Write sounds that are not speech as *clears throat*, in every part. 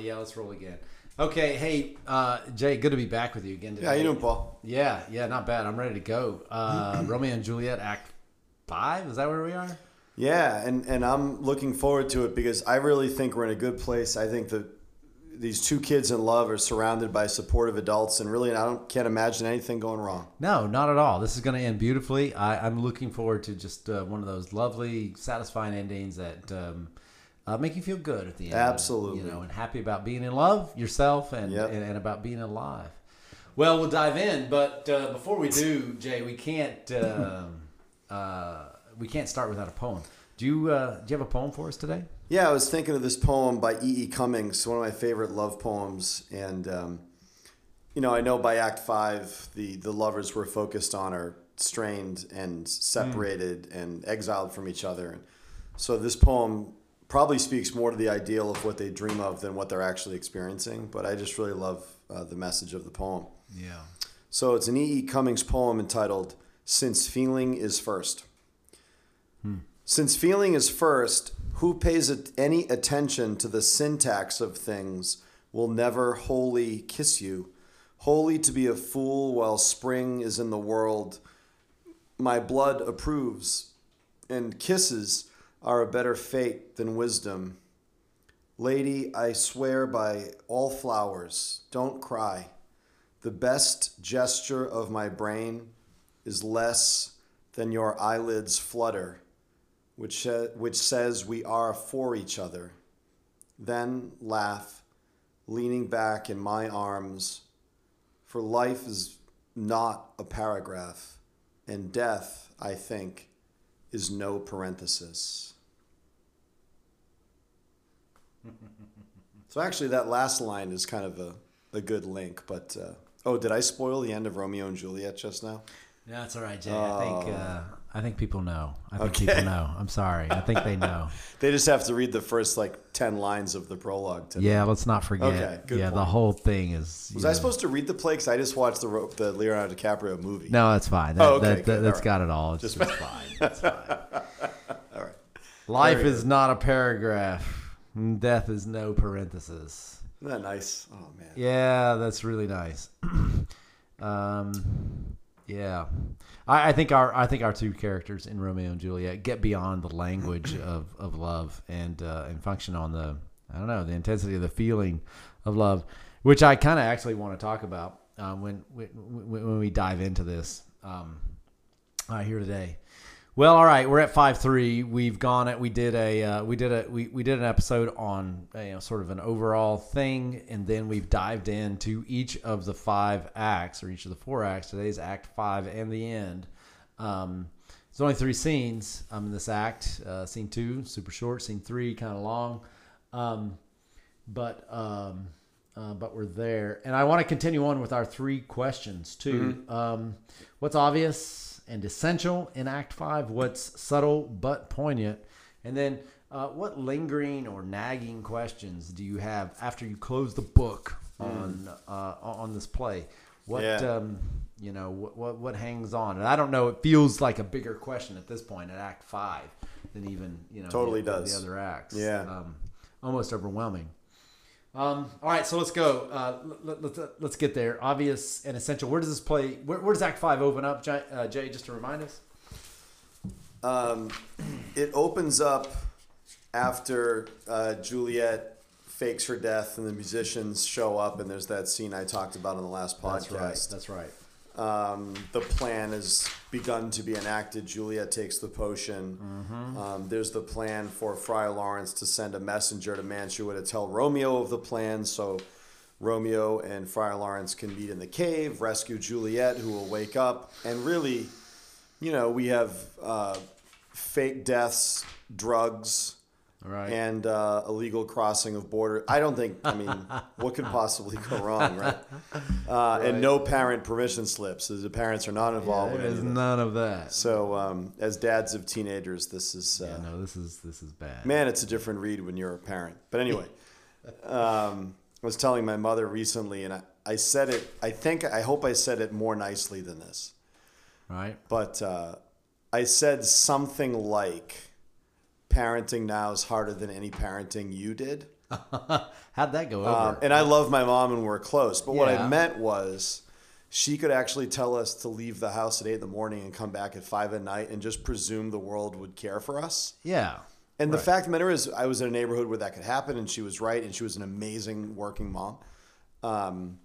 yeah, let's roll again. Okay, hey uh, Jay, good to be back with you again today. Yeah, you doing, Paul? Yeah, yeah, not bad. I'm ready to go. Uh, *clears throat* Romeo and Juliet, Act Five. Is that where we are? Yeah, and and I'm looking forward to it because I really think we're in a good place. I think that these two kids in love are surrounded by supportive adults, and really, I don't can't imagine anything going wrong. No, not at all. This is going to end beautifully. I, I'm looking forward to just uh, one of those lovely, satisfying endings that um, uh, make you feel good at the end. Absolutely. You know, and happy about being in love yourself and, Yep. and, and about being alive. Well, we'll dive in, but uh, before we do, Jay, we can't um uh, we can't start without a poem. Do you uh, do you have a poem for us today? Yeah, I was thinking of this poem by E. E. Cummings, one of my favorite love poems, and um, you know, I know by Act Five, the the lovers we're focused on are strained and separated and exiled from each other, and so this poem probably speaks more to the ideal of what they dream of than what they're actually experiencing. But I just really love uh, the message of the poem. Yeah. So it's an E. E. Cummings poem entitled "Since Feeling Is First." Since feeling is first, who pays any attention to the syntax of things will never wholly kiss you. Wholly to be a fool while spring is in the world, my blood approves, and kisses are a better fate than wisdom. Lady, I swear by all flowers, don't cry. The best gesture of my brain is less than your eyelids flutter which, sa- which says we are for each other. Then laugh, leaning back in my arms, for life is not a paragraph, and death, I think, is no parenthesis. *laughs* so actually, that last line is kind of a, a good link, but uh, oh, did I spoil the end of Romeo and Juliet just now? No, that's all right, Jay. I think uh, I think people know. I think Okay. people know. I'm sorry. I think they know. *laughs* They just have to read the first like 10 lines of the prologue to Yeah, let's not forget. Okay, good yeah, the whole thing is. Was I supposed to read the play? Because I just watched the the Leonardo DiCaprio movie. No, that's fine. That, Oh, okay, that, that, that's All got it all. It's Just- just fine. *laughs* Fine. All right. Life is not a paragraph. Death is no parenthesis. Isn't that nice? Oh, man. Yeah, that's really nice. *clears throat* um, yeah, I, I think our I think our two characters in Romeo and Juliet get beyond the language *clears throat* of, of love and uh, and function on the I don't know the intensity of the feeling of love, which I kind of actually want to talk about um, when, when when we dive into this um, uh, here today. Well, all right, we're at five three. We've gone at we did a uh, we did a we, we did an episode on you know sort of an overall thing, and then we've dived into each of the five acts or each of the four acts. Today's Act five and the end. Um, there's only three scenes um, in this act. Uh, scene two, super short. Scene three, kind of long. Um, but um, uh, but we're there, and I want to continue on with our three questions too. Um, what's obvious and essential in Act Five? What's subtle but poignant? And then, uh, what lingering or nagging questions do you have after you close the book on uh, on this play? What Yeah. um, you know what, what what hangs on? And I don't know. It feels like a bigger question at this point at Act Five than even you know Totally the, does. the other acts. Yeah. um, almost overwhelming. Um, all right, so let's go. Uh, let, let, let, let's get there. Obvious and essential. Where does this play? Where, where does Act Five open up, Jay, uh, Jay? Just to remind us. Um, *clears throat* it opens up after uh, Juliet fakes her death and the musicians show up, and there's that scene I talked about in the last podcast. That's right. podcast. That's right. Um, the plan has begun to be enacted. Juliet takes the potion. Mm-hmm. Um, there's the plan for Friar Lawrence to send a messenger to Mantua to tell Romeo of the plan. So Romeo and Friar Lawrence can meet in the cave, rescue Juliet, who will wake up. And really, you know, we have uh, fake deaths, drugs. Right. And uh, illegal crossing of border. I don't think. I mean, *laughs* what could possibly go wrong, right? Uh, And no parent permission slips. The parents are not involved with There's none of that. So, um, as dads of teenagers, this is uh, Yeah, no, this is this is bad. man, it's a different read when you're a parent. But anyway, *laughs* um, I was telling my mother recently, and I, I said it. I think I hope I said it more nicely than this. Right. But uh, I said something like, "Parenting now is harder than any parenting you did." *laughs* How'd that go over? Um, and I love my mom and we're close. But what I meant was she could actually tell us to leave the house at eight in the morning and come back at five at night and just presume the world would care for us. yeah. And the Right. fact of the matter is, I was in a neighborhood where that could happen, and she was right, and she was an amazing working mom. Um,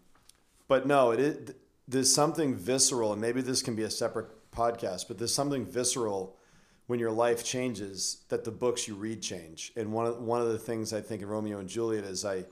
but no, it is, there's something visceral, and maybe this can be a separate podcast, but there's something visceral when your life changes that the books you read change. And one of one of the things I think in Romeo and Juliet is I,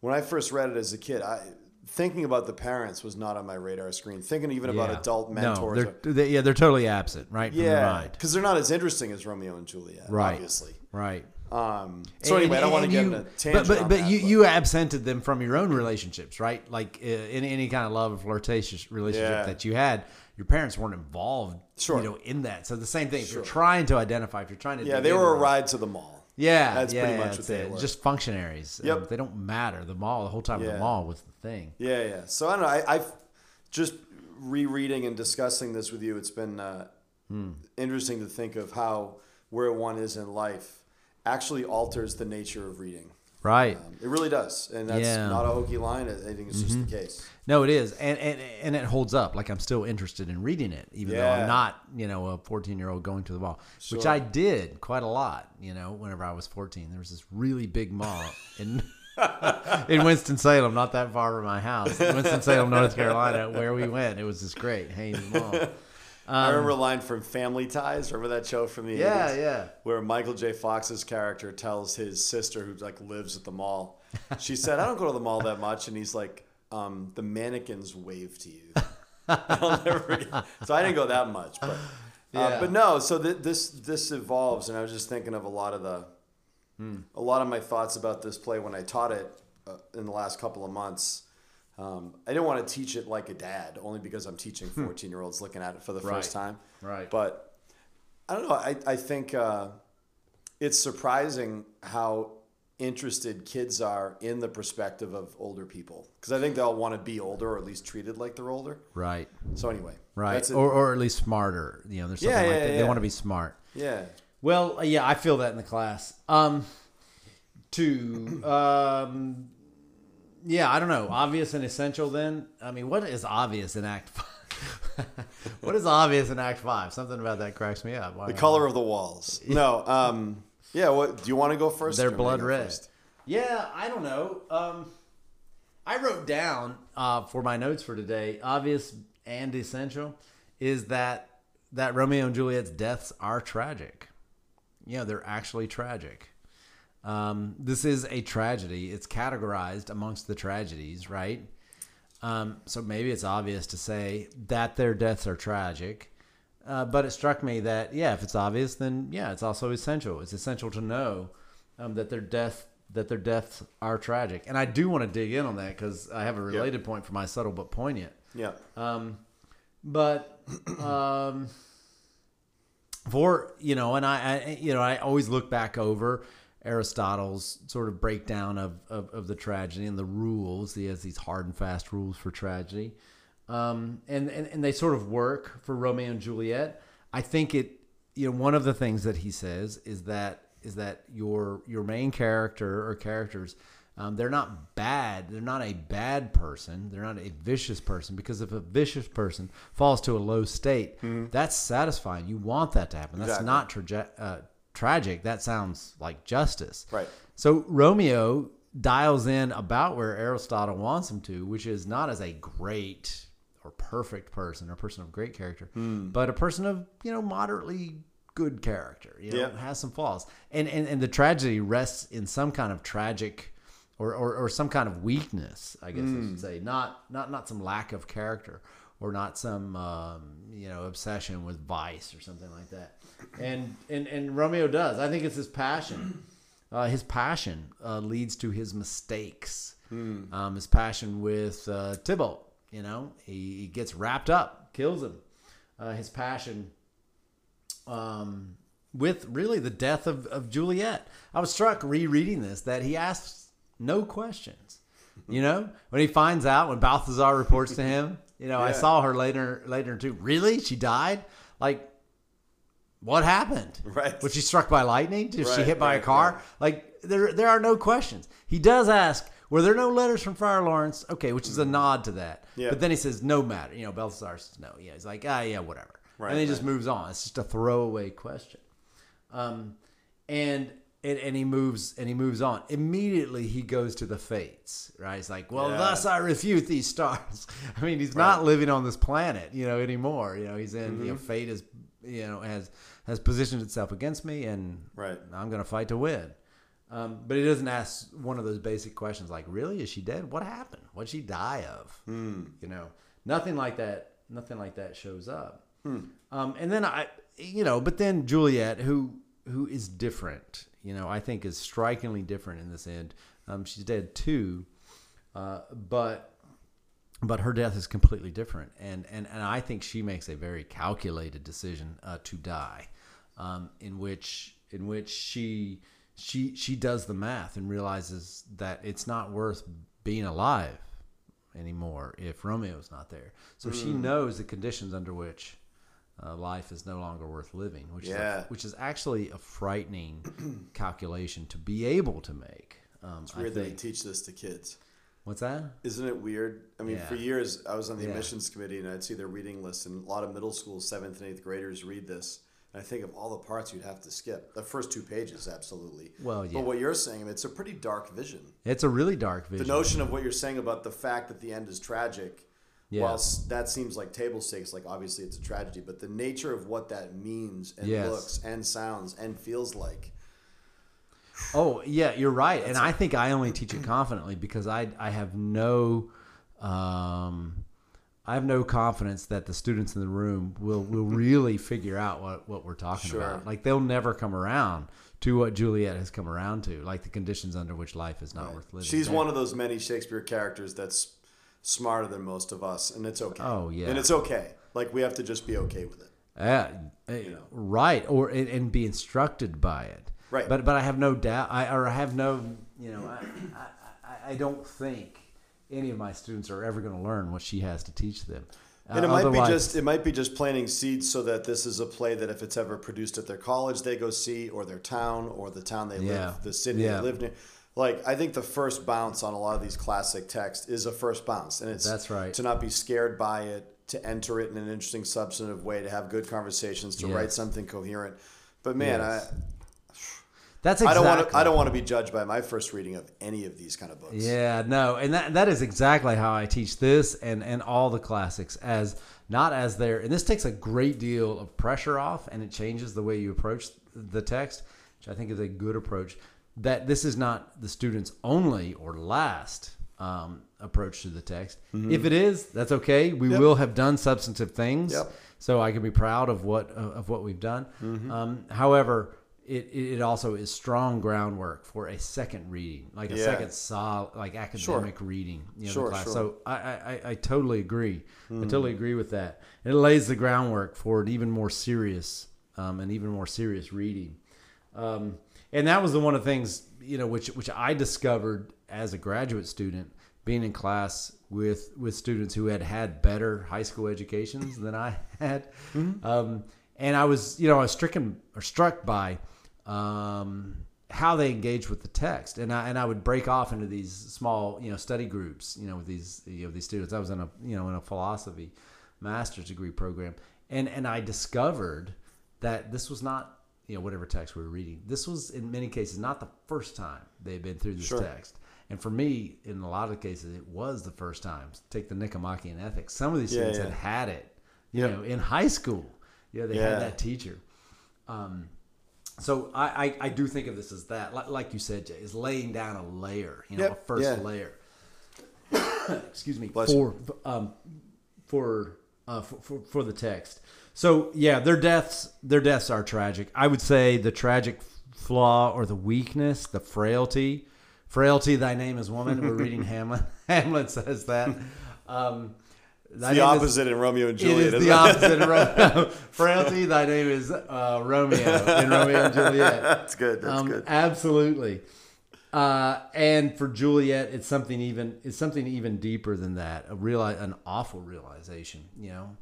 when I first read it as a kid, I thinking about the parents was not on my radar screen. Thinking even about adult mentors. No, they're, they, yeah, they're totally absent, right? From yeah, because they're not as interesting as Romeo and Juliet, Right. obviously. Right. Um, so And- anyway, I don't want to get you- in a tangent. But but, but that, you you absented them from your own relationships, right? Like uh, in any kind of love or flirtatious relationship Yeah. that you had, your parents weren't involved, Sure. you know, in that. So the same thing. If you're trying to identify, if you're trying to, yeah, they were a ride to the mall. Yeah, That's yeah, pretty yeah, much what they it. were. Just functionaries. Yep. Um, they don't matter. The mall, the whole time, the mall was the thing. Yeah, yeah. So I don't know. I, I've just rereading and discussing this with you. It's been uh, Hmm. interesting to think of how where one is in life actually alters the nature of reading. Right. Um, it really does, and that's Yeah. Mm-hmm. not a hokey line. I I think it's just the case. No, it is, and, and and it holds up. Like I'm still interested in reading it, even though I'm not, you know, a 14 year old going to the mall, which I did quite a lot. You know, whenever I was 14, there was this really big mall in *laughs* in Winston Salem, not that far from my house, Winston Salem, North *laughs* Carolina, where we went. It was just great, Hanes Mall. I remember a line from Family Ties. Remember that show from the Um, Yeah, 80s? yeah. Where Michael J. Fox's character tells his sister, who like lives at the mall, she said, "I don't go to the mall that much," and he's like, um, "The mannequins wave to you." *laughs* I'll never forget. So I didn't go that much, but uh, Yeah. but no. So th- this this evolves, and I was just thinking of a lot of the a lot of my thoughts about this play when I taught it uh, in the last couple of months. Um, I didn't want to teach it like a dad, only because I'm teaching 14 year olds looking at it for the first time. Right. But I don't know. I, I think uh, it's surprising how interested kids are in the perspective of older people because I think they'll want to be older or at least treated like they're older. Right. So anyway, Right. Or, or at least smarter. You know, there's something Yeah, like yeah, that. They want to be smart. yeah. Well, uh, yeah, I feel that in the class. Um, to um, yeah, I don't know. Obvious and essential. Then, I mean, what is obvious in Act Five? *laughs* what is obvious in Act Five? Something about that cracks me up. Why The color of the walls. No. Um, yeah. What do you want to go first? They're or do you want blood me red. first? Yeah, I don't know. Um, I wrote down uh, for my notes for today, obvious and essential, is that that Romeo and Juliet's deaths are tragic. Yeah, they're actually tragic. Um, this is a tragedy. It's categorized amongst the tragedies, right? Um, so maybe it's obvious to say that their deaths are tragic. Uh, but it struck me that yeah, if it's obvious, then yeah, it's also essential. It's essential to know um, that their death that their deaths are tragic. And I do want to dig in on that because I have a related point for my subtle but poignant. Yeah. Um, but *clears throat* um, for you know, and I, I you know I always look back over Aristotle's sort of breakdown of, of, of the tragedy and the rules. He has these hard and fast rules for tragedy, um, and, and and they sort of work for Romeo and Juliet. I think it you know one of the things that he says is that is that your your main character or characters um, they're not bad. They're not a bad person. They're not a vicious person because if a vicious person falls to a low state, that's satisfying. You want that to happen. That's Exactly. not traje- uh, tragic. That sounds like justice. Right. So Romeo dials in about where Aristotle wants him to, which is not as a great or perfect person or person of great character, but a person of you know moderately good character. You know, Yeah. has some flaws, and, and and the tragedy rests in some kind of tragic. Or, or, or some kind of weakness, I guess I should say, not not not some lack of character, or not some um, you know obsession with vice or something like that. And and and Romeo does. I think it's his passion. Uh, his passion uh, leads to his mistakes. Um, his passion with uh, Tybalt, you know, he, he gets wrapped up, kills him. Uh, his passion um, with really the death of, of Juliet. I was struck rereading this that he asks no questions. You know, when he finds out when Balthazar reports to him, you know, I saw her later later too. Really, she died. Like what happened? Right. Was she struck by lightning? Was she hit by a car? right. Like there, there are no questions. He does ask, were there no letters from Friar Lawrence? Okay, which is a nod to that. Mm-hmm. Yeah. But then he says, no matter. You know, Balthazar says no. Yeah, he's like, ah, yeah, whatever. Right, and then he just moves on. It's just a throwaway question. Um, and and, and he moves and he moves on. Immediately he goes to the fates, right? He's like, Well, Yeah. thus I refute these stars. *laughs* I mean, he's not living on this planet, you know, anymore. You know, he's in Mm-hmm. you know, fate is you know, has has positioned itself against me and Right. I'm gonna fight to win. Um, but he doesn't ask one of those basic questions like, Really? Is she dead? What happened? What'd she die of? Hmm. You know, nothing like that. Nothing like that shows up. Hmm. Um, and then I, you know, but then Juliet, who who is different, you know, I think is strikingly different in this end. Um, she's dead too, uh, but but her death is completely different, and and and I think she makes a very calculated decision uh, to die, um, in which in which she she she does the math and realizes that it's not worth being alive anymore if Romeo's not there. So she Hmm. knows the conditions under which uh, life is no longer worth living, which is Yeah. a, which is actually a frightening *clears throat* calculation to be able to make. Um, It's weird that they teach this to kids. What's that? Isn't it weird? I mean, Yeah. for years I was on the Yeah. admissions committee and I'd see their reading list, and a lot of middle school seventh and eighth graders read this. And I think of all the parts you'd have to skip. The first two pages, absolutely. Well, yeah. But what you're saying, it's a pretty dark vision. It's a really dark vision. The notion of what you're saying about the fact that the end is tragic, Yeah. whilst that seems like table stakes, like obviously it's a tragedy, but the nature of what that means and Yes. looks and sounds and feels like. Oh yeah, you're right, and I think I only teach it confidently because I I have no, um, I have no confidence that the students in the room will will *laughs* really figure out what what we're talking Sure. about. Like they'll never come around to what Juliet has come around to, like the conditions under which life is not worth living. She's one of those many Shakespeare characters that's smarter than most of us, and it's okay. Oh, yeah. and it's okay. Like we have to just be okay with it. Yeah, uh, know. right, or and, and be instructed by it. Right. But but I have no doubt. I or I have no. You know, I, I- I don't think any of my students are ever going to learn what she has to teach them. And it Uh, might be just it might be just planting seeds so that this is a play that if it's ever produced at their college, they go see, or their town, or the town they Yeah. live, the city Yeah. they live near. Like I think the first bounce on a lot of these classic texts is a first bounce, and it's That's right. to not be scared by it, to enter it in an interesting, substantive way, to have good conversations, to write something coherent. But man, Yes. I That's I exactly. don't want to I don't want to be judged by my first reading of any of these kind of books. Yeah, no, and that that is exactly how I teach this and and all the classics as not as their and this takes a great deal of pressure off and it changes the way you approach the text, which I think is a good approach. That this is not the student's only or last um, approach to the text. If it is, that's okay. We Yep. will have done substantive things, Yep. so I can be proud of what of what we've done. Um, however. It, it also is strong groundwork for a second reading, like a Yeah. second sol like academic reading you know, Sure, sure. So I, I, I- totally agree. I Hmm. totally agree with that. And it lays the groundwork for an even more serious, um, an even more serious reading. Um, and that was the one of the things you know which which I discovered as a graduate student, being in class with with students who had had better high school educations than I *laughs* had. Mm-hmm. Um, and I was you know I was stricken or struck by um, how they engage with the text, and I and I would break off into these small you know study groups, you know, with these you know these students. I was in a you know in a philosophy master's degree program, and and I discovered that this was not you know whatever text we were reading. This was in many cases not the first time they had been through this Sure. text. And for me, in a lot of cases, it was the first time. Take the Nicomachean Ethics. Some of these Yeah, students yeah. had had it, you Yep. know, in high school. Yeah, they Yeah. had that teacher. Um, so I, I, I do think of this as that, like, like you said, Jay, is laying down a layer, you know, Yep, a first yeah. layer. *coughs* Excuse me Bless for um, for, uh, for for for the text. So yeah, their deaths their deaths are tragic. I would say the tragic flaw or the weakness, the frailty, frailty. Thy name is woman. We're reading *laughs* Hamlet. Hamlet *laughs* says that. Um, thy the name is- opposite in Romeo and Juliet. is isn't the it? opposite in Romeo. *laughs* *laughs* Frailty, thy name is uh, Romeo in *laughs* Romeo and Juliet. That's good. That's Um, good. Absolutely. Uh, and for Juliet, it's something even it's something even deeper than that. A real an awful realization, you know.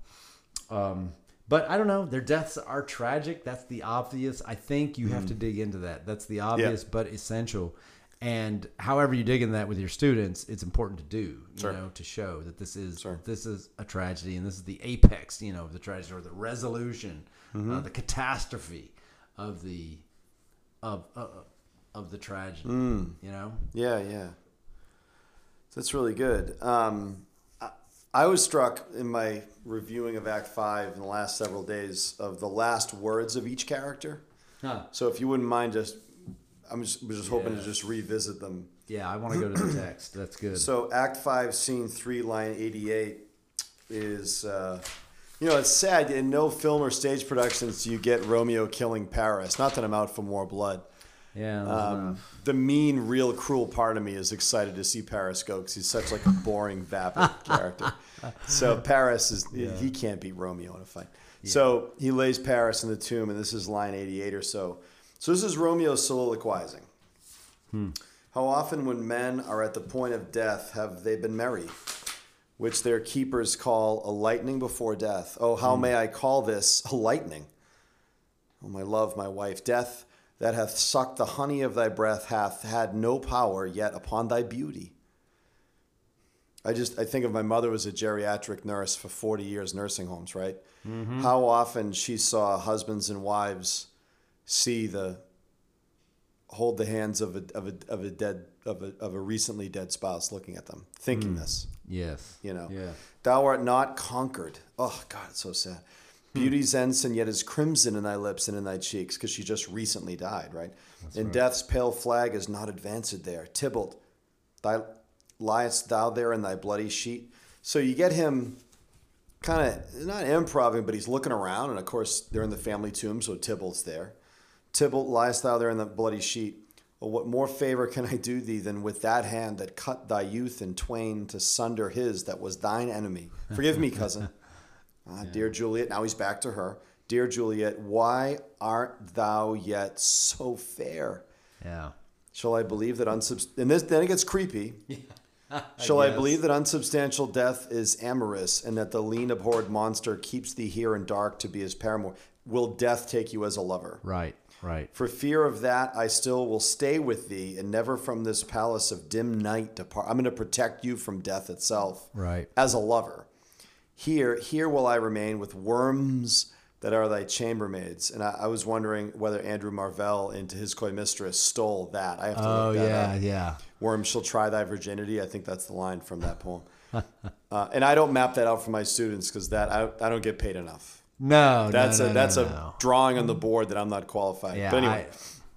Um, But I don't know. Their deaths are tragic. That's the obvious. I think you have to dig into that. That's the obvious but essential. And however you dig in that with your students, it's important to do. You Sure. know, to show that this is Sure. this is a tragedy and this is the apex. You know, of the tragedy or the resolution, uh, the catastrophe of the of uh, of the tragedy. You know. Yeah, yeah. That's really good. Um, I, I was struck in my reviewing of Act Five in the last several days of the last words of each character. Huh. So if you wouldn't mind, just I'm just, was just hoping to just revisit them. Yeah, I want to go to the text. That's good. So Act Five, Scene Three, Line Eighty-eight is, uh, you know, it's sad. In no film or stage productions do you get Romeo killing Paris. Not that I'm out for more blood. yeah. Um, the mean, real, cruel part of me is excited to see Paris go because he's such like a boring, vapid *laughs* character. So Paris is he can't beat Romeo in a fight. So he lays Paris in the tomb, and this is line eighty-eight or so. So this is Romeo soliloquizing. How often, when men are at the point of death, have they been merry? Which their keepers call a lightning before death. Oh, how may I call this a lightning? Oh, my love, my wife, death that hath sucked the honey of thy breath hath had no power yet upon thy beauty. I just I think of my mother was a geriatric nurse for 40 years nursing homes, right? Mm-hmm. How often she saw husbands and wives see the hold the hands of a of a of a dead of a of a recently dead spouse looking at them, thinking hmm. this. yes. You know, Yeah. thou art not conquered. Oh God, it's so sad. Hmm. Beauty's ensign yet is crimson in thy lips and in thy cheeks, because she just recently died, right? and death's pale flag is not advanced there. Tybalt, thy liest thou there in thy bloody sheet. So you get him kind of not improving, but he's looking around, and of course they're in the family tomb, so Tybalt's there. Tybalt, liest thou there in the bloody sheet? Well, what more favor can I do thee than with that hand that cut thy youth in twain to sunder his that was thine enemy? Forgive me, cousin. *laughs* Ah, Dear Juliet, now he's back to her. Dear Juliet, why art thou yet so fair? Yeah. Shall I believe that unsubst- and this then it gets creepy. *laughs* Shall I guess. believe that unsubstantial death is amorous, and that the lean abhorred monster keeps thee here in dark to be his paramour? Will death take you as a lover? Right. Right. For fear of that, I still will stay with thee, and never from this palace of dim night depart. I'm going to protect you from death itself, Right. as a lover. Here, here will I remain with worms that are thy chambermaids. And I, I was wondering whether Andrew Marvell into his coy mistress stole that. I have to Oh look that yeah, up. yeah. Worms shall try thy virginity. I think that's the line from that poem. *laughs* uh, and I don't map that out for my students because that I, I don't get paid enough. No, That's no, a no, that's no, a no. drawing on the board that I'm not qualified. Yeah, but anyway,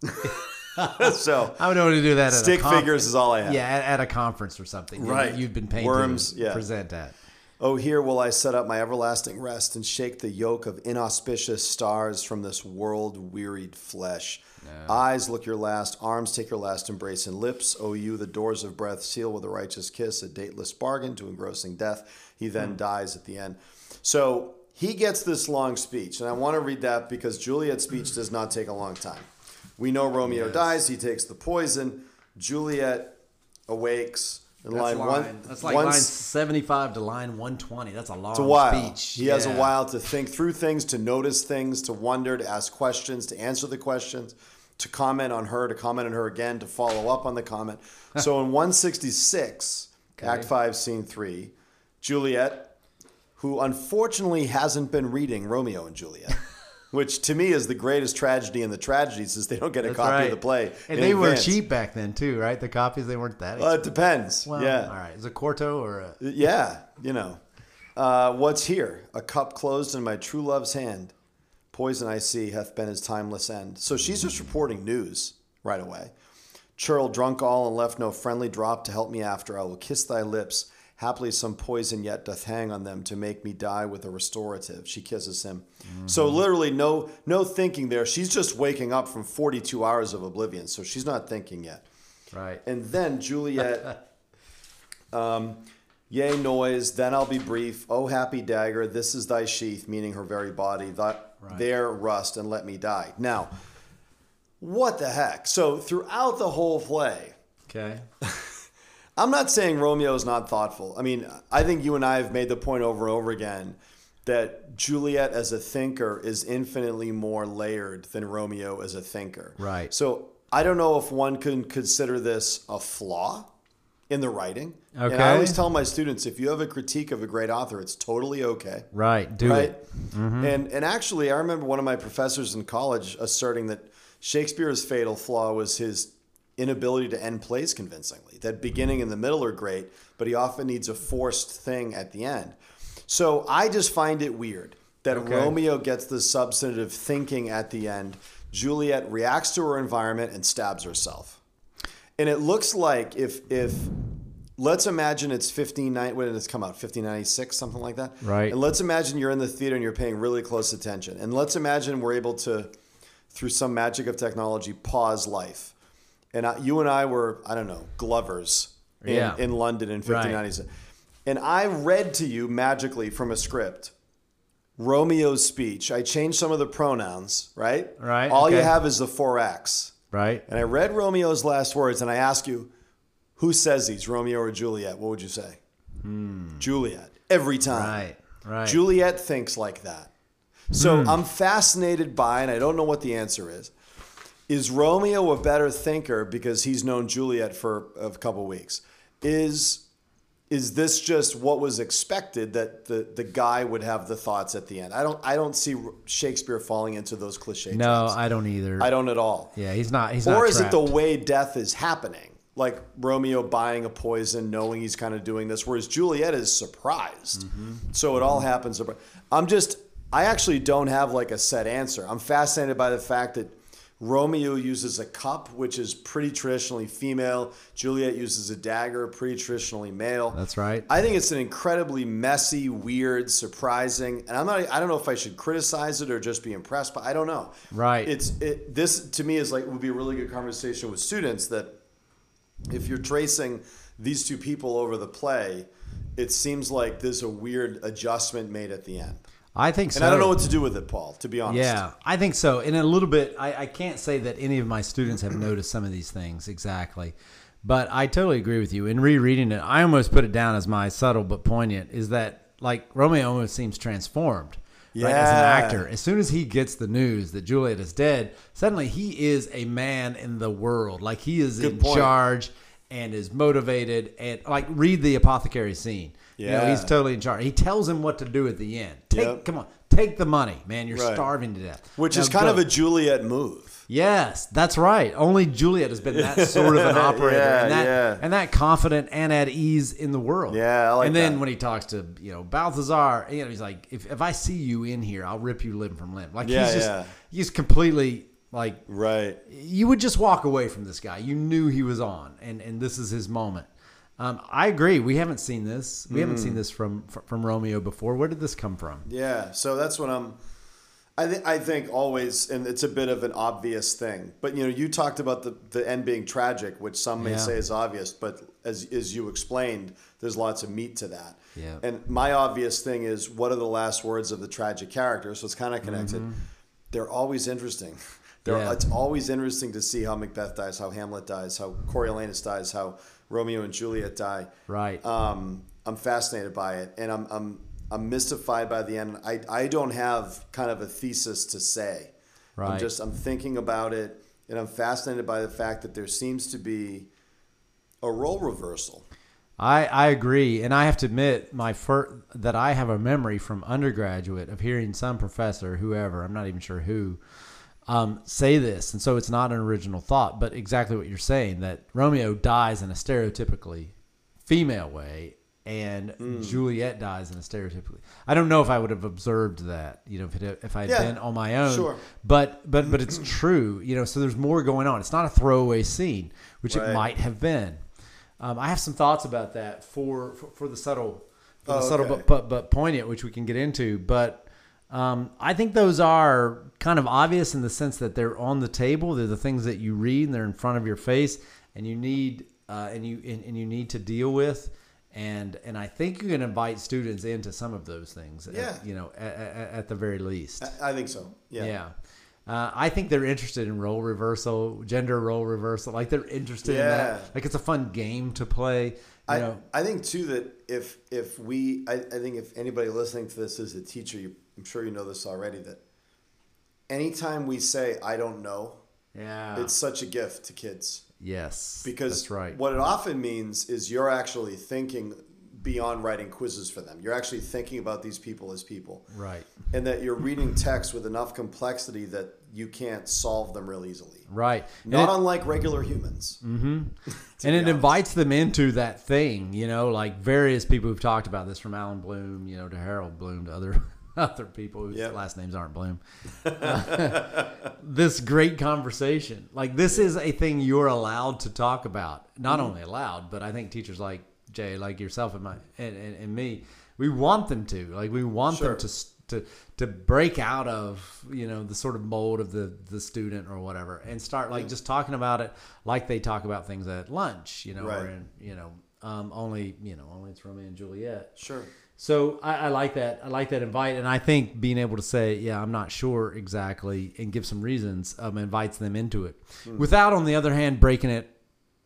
*laughs* so I, I would to do that. At stick figures is all I have. Yeah, at, at a conference or something. Right. You've been paid Worms, to yeah. present at. Oh, here will I set up my everlasting rest and shake the yoke of inauspicious stars from this world wearied flesh. Eyes look your last, arms take your last embrace, and lips, O you, the doors of breath, seal with a righteous kiss, a dateless bargain to engrossing death. He then hmm. dies at the end. So he gets this long speech, and I want to read that because Juliet's speech does not take a long time. We know Romeo dies, he takes the poison. Juliet awakes. In That's, line, line, one, that's like line 75 to line 120. That's a long it's a while. speech. He has a while to think through things, to notice things, to wonder, to ask questions, to answer the questions, to comment on her, to comment on her again, to follow up on the comment. *laughs* So in 166, Act 5, Scene 3, Juliet, who unfortunately hasn't been reading Romeo and Juliet, *laughs* which to me is the greatest tragedy in the tragedies, is they don't get a That's copy right. of the play. And they were cheap back then, too, right? The copies, they weren't that Uh, expensive. it depends. well, yeah. All right. Is it Quarto or a. Yeah, you know. Uh, what's here? A cup closed in my true love's hand. Poison I see hath been his timeless end. So she's just reporting news right away. Churl drunk all and left no friendly drop to help me after. I will kiss thy lips. Happily some poison yet doth hang on them to make me die with a restorative. She kisses him. So literally no no thinking there. She's just waking up from 42 hours of oblivion. So she's not thinking yet. Right. And then Juliet, *laughs* um, yea, noise, then I'll be brief. O happy dagger, this is thy sheath, meaning her very body. That Right. there rust and let me die. Now, what the heck? So throughout the whole play, Okay. *laughs* I'm not saying Romeo is not thoughtful. I mean, I think you and I have made the point over and over again that Juliet as a thinker is infinitely more layered than Romeo as a thinker. Right. So I don't know if one can consider this a flaw in the writing. And Okay. I always tell my students if you have a critique of a great author, it's totally okay. Right. Do right? it. And and actually, I remember one of my professors in college asserting that Shakespeare's fatal flaw was his inability to end plays convincingly. That beginning and the middle are great, but he often needs a forced thing at the end. So I just find it weird that Okay. Romeo gets the substantive thinking at the end. Juliet reacts to her environment and stabs herself. And it looks like if if let's imagine it's 1590 when did this come out 1596 something like that Right. and let's imagine you're in the theater and you're paying really close attention and let's imagine we're able to through some magic of technology pause life and I, you and i were i don't know glovers in, Yeah. in london in 1596 and i read to you magically from a script romeo's speech i changed some of the pronouns right Right, all you have is the four acts Right. and I read Romeo's last words, and I ask you, who says these, Romeo or Juliet? What would you say? Juliet. Every time. Hmm. Right. Right. Hmm. Juliet thinks like that. So I'm fascinated by, and I don't know what the answer is. Is Romeo a better thinker because he's known Juliet for a couple weeks? Is is this just what was expected that the, the guy would have the thoughts at the end? I don't I don't see Shakespeare falling into those cliche no, traps. I don't either. I don't at all Yeah, he's not. He's or not. is it the way death is happening like romeo buying a poison knowing he's kind of doing this whereas juliet is surprised Mm-hmm. so it all happens i'm just i actually don't have like a set answer i'm fascinated by the fact that romeo uses a cup which is pretty traditionally female juliet uses a dagger pretty traditionally male That's right. I think it's an incredibly messy, weird, surprising, and I'm not. I don't know if I should criticize it or just be impressed, but I don't know. Right. It's it. This to me is like would be a really good conversation with students that if you're tracing these two people over the play, it seems like there's a weird adjustment made at the end, I think so. and. I don't know what to do with it, Paul. To be honest. Yeah, I think so. And a little bit, I, I can't say that any of my students have noticed some of these things exactly, but I totally agree with you. In rereading it, I almost put it down as my subtle but poignant is that like Romeo almost seems transformed. Right, as an actor, as soon as he gets the news that Juliet is dead, suddenly he is a man in the world. Like he is Good in point. charge and is motivated. And like read the apothecary scene. You know, he's totally in charge. He tells him what to do at the end. Take, Yep. come on, take the money, man. You're Right. starving to death. which Now is kind go. of a Juliet move. Yes, that's right. Only Juliet has been that sort of an *laughs* operator, Yeah, and that yeah. and that confident and at ease in the world. Yeah, like And then that. when he talks to you know Balthazar, you know he's like, if, if I see you in here, I'll rip you limb from limb. Like Yeah, he's just yeah. he's completely like Right. you would just walk away from this guy. You knew he was on, and and this is his moment. Um, I agree. We haven't seen this. We haven't Mm. seen this from from Romeo before. Where did this come from? Yeah, so that's what I'm. I think I think always, and it's a bit of an obvious thing. But you know, you talked about the the end being tragic, which some may Yeah. say is obvious, but as as you explained, there's lots of meat to that. Yeah. And my obvious thing is, what are the last words of the tragic character? So it's kind of connected. They're always interesting. *laughs* Mm-hmm. Yeah. It's always interesting to see how Macbeth dies, how Hamlet dies, how Coriolanus dies, how Romeo and Juliet die Right. um, I'm fascinated by it, and I'm I'm I'm mystified by the end. I I don't have kind of a thesis to say. I'm Right. just I'm thinking about it, and I'm fascinated by the fact that there seems to be a role reversal. I, I agree, and I have to admit my fir- that I have a memory from undergraduate of hearing some professor, whoever I'm not even sure who, um, say this, and so it's not an original thought, but exactly what you're saying that Romeo dies in a stereotypically female way, and Hmm. Juliet dies in a stereotypically. I don't know if I would have observed that, you know, if it, if I had Yeah, been on my own, sure. but but but it's true, you know. So there's more going on. It's not a throwaway scene, which Right. it might have been. Um, I have some thoughts about that for for, for the subtle, for the Oh, subtle okay. but, but but poignant, which we can get into. But um, I think those are kind of obvious in the sense that they're on the table. They're the things that you read, and they're in front of your face, and you need uh, and you and, and you need to deal with. And and I think you can invite students into some of those things. at- Yeah. you know, at, at, at the very least. I, I think so. Yeah. Yeah. Uh, I think they're interested in role reversal, gender role reversal. Like they're interested in that. Like it's a fun game to play. I, know, I think too that if if we I, I think if anybody listening to this is a teacher, you, I'm sure you know this already that anytime we say I don't know, yeah, it's such a gift to kids yes, because that's right. what it often means is you're actually thinking beyond writing quizzes for them. You're actually thinking about these people as people. Right. And that you're reading text with enough complexity that you can't solve them real easily. Right. Not it, unlike regular humans. Mm-hmm. *laughs* and it invites them into that thing, you know, like various people who've talked about this from Allan Bloom, you know, to Harold Bloom to other *laughs* other people whose Yep. last names aren't Bloom. *laughs* this great conversation. Like this is a thing you're allowed to talk about. Not Mm-hmm. only allowed, but I think teachers like Jay, like yourself and my and, and, and me, we want them to. Like we want Sure. them to to to break out of you know the sort of mold of the the student or whatever and start like just talking about it like they talk about things at lunch you know or in, you know um, only you know only it's Romeo and Juliet Sure. So I, I like that I like that invite and I think being able to say yeah I'm not sure exactly and give some reasons um, invites them into it Hmm. without on the other hand breaking it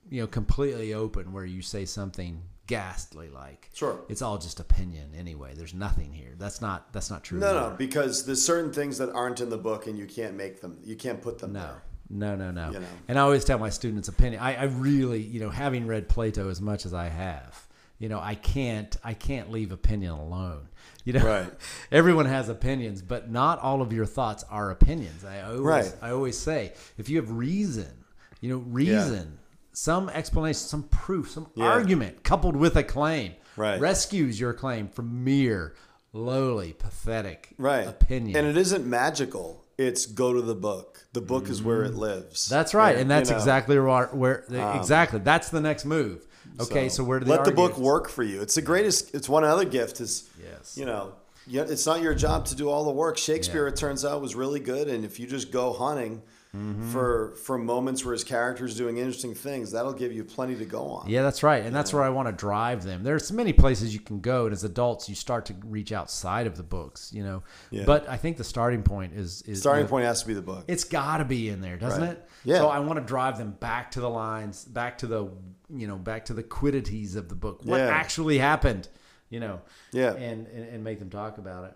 you know completely open where you say something ghastly like Sure. it's all just opinion anyway there's nothing here that's not that's not true No, either. no, because there's certain things that aren't in the book and you can't make them. You can't put them No, there. no, no, no. You know. And I always tell my students opinion. I, I really, you know, having read Plato as much as I have, you know, I can't, I can't leave opinion alone. You know, Right. *laughs* everyone has opinions, but not all of your thoughts are opinions. I always, Right. I always say, if you have reason, you know, reason, some explanation, some proof, some Yeah. argument coupled with a claim, Right. rescues your claim from mere lowly, pathetic Right. opinion. And it isn't magical. It's go to the book. The book is where it lives. Mm-hmm. That's right, Yeah, and that's you know, Um, exactly where, where exactly that's the next move. Okay, so, where do let the book work for you? It's the greatest. It's one other gift. Is Yes. you know, yeah, it's not your job to do all the work. Shakespeare, Yeah. it turns out, was really good, and if you just go hunting Mm-hmm. for for moments where his character's doing interesting things, that'll give you plenty to go on. Yeah, that's right, and that's where I want to drive them. There's many places you can go, and as adults, you start to reach outside of the books, you know. Yeah. But I think the starting point is is Starting you know, point has to be the book. It's got to be in there, doesn't Right. it? Yeah. So I want to drive them back to the lines, back to the you know, back to the quiddities of the book. What Yeah. actually happened, you know? Yeah. And, and and make them talk about it.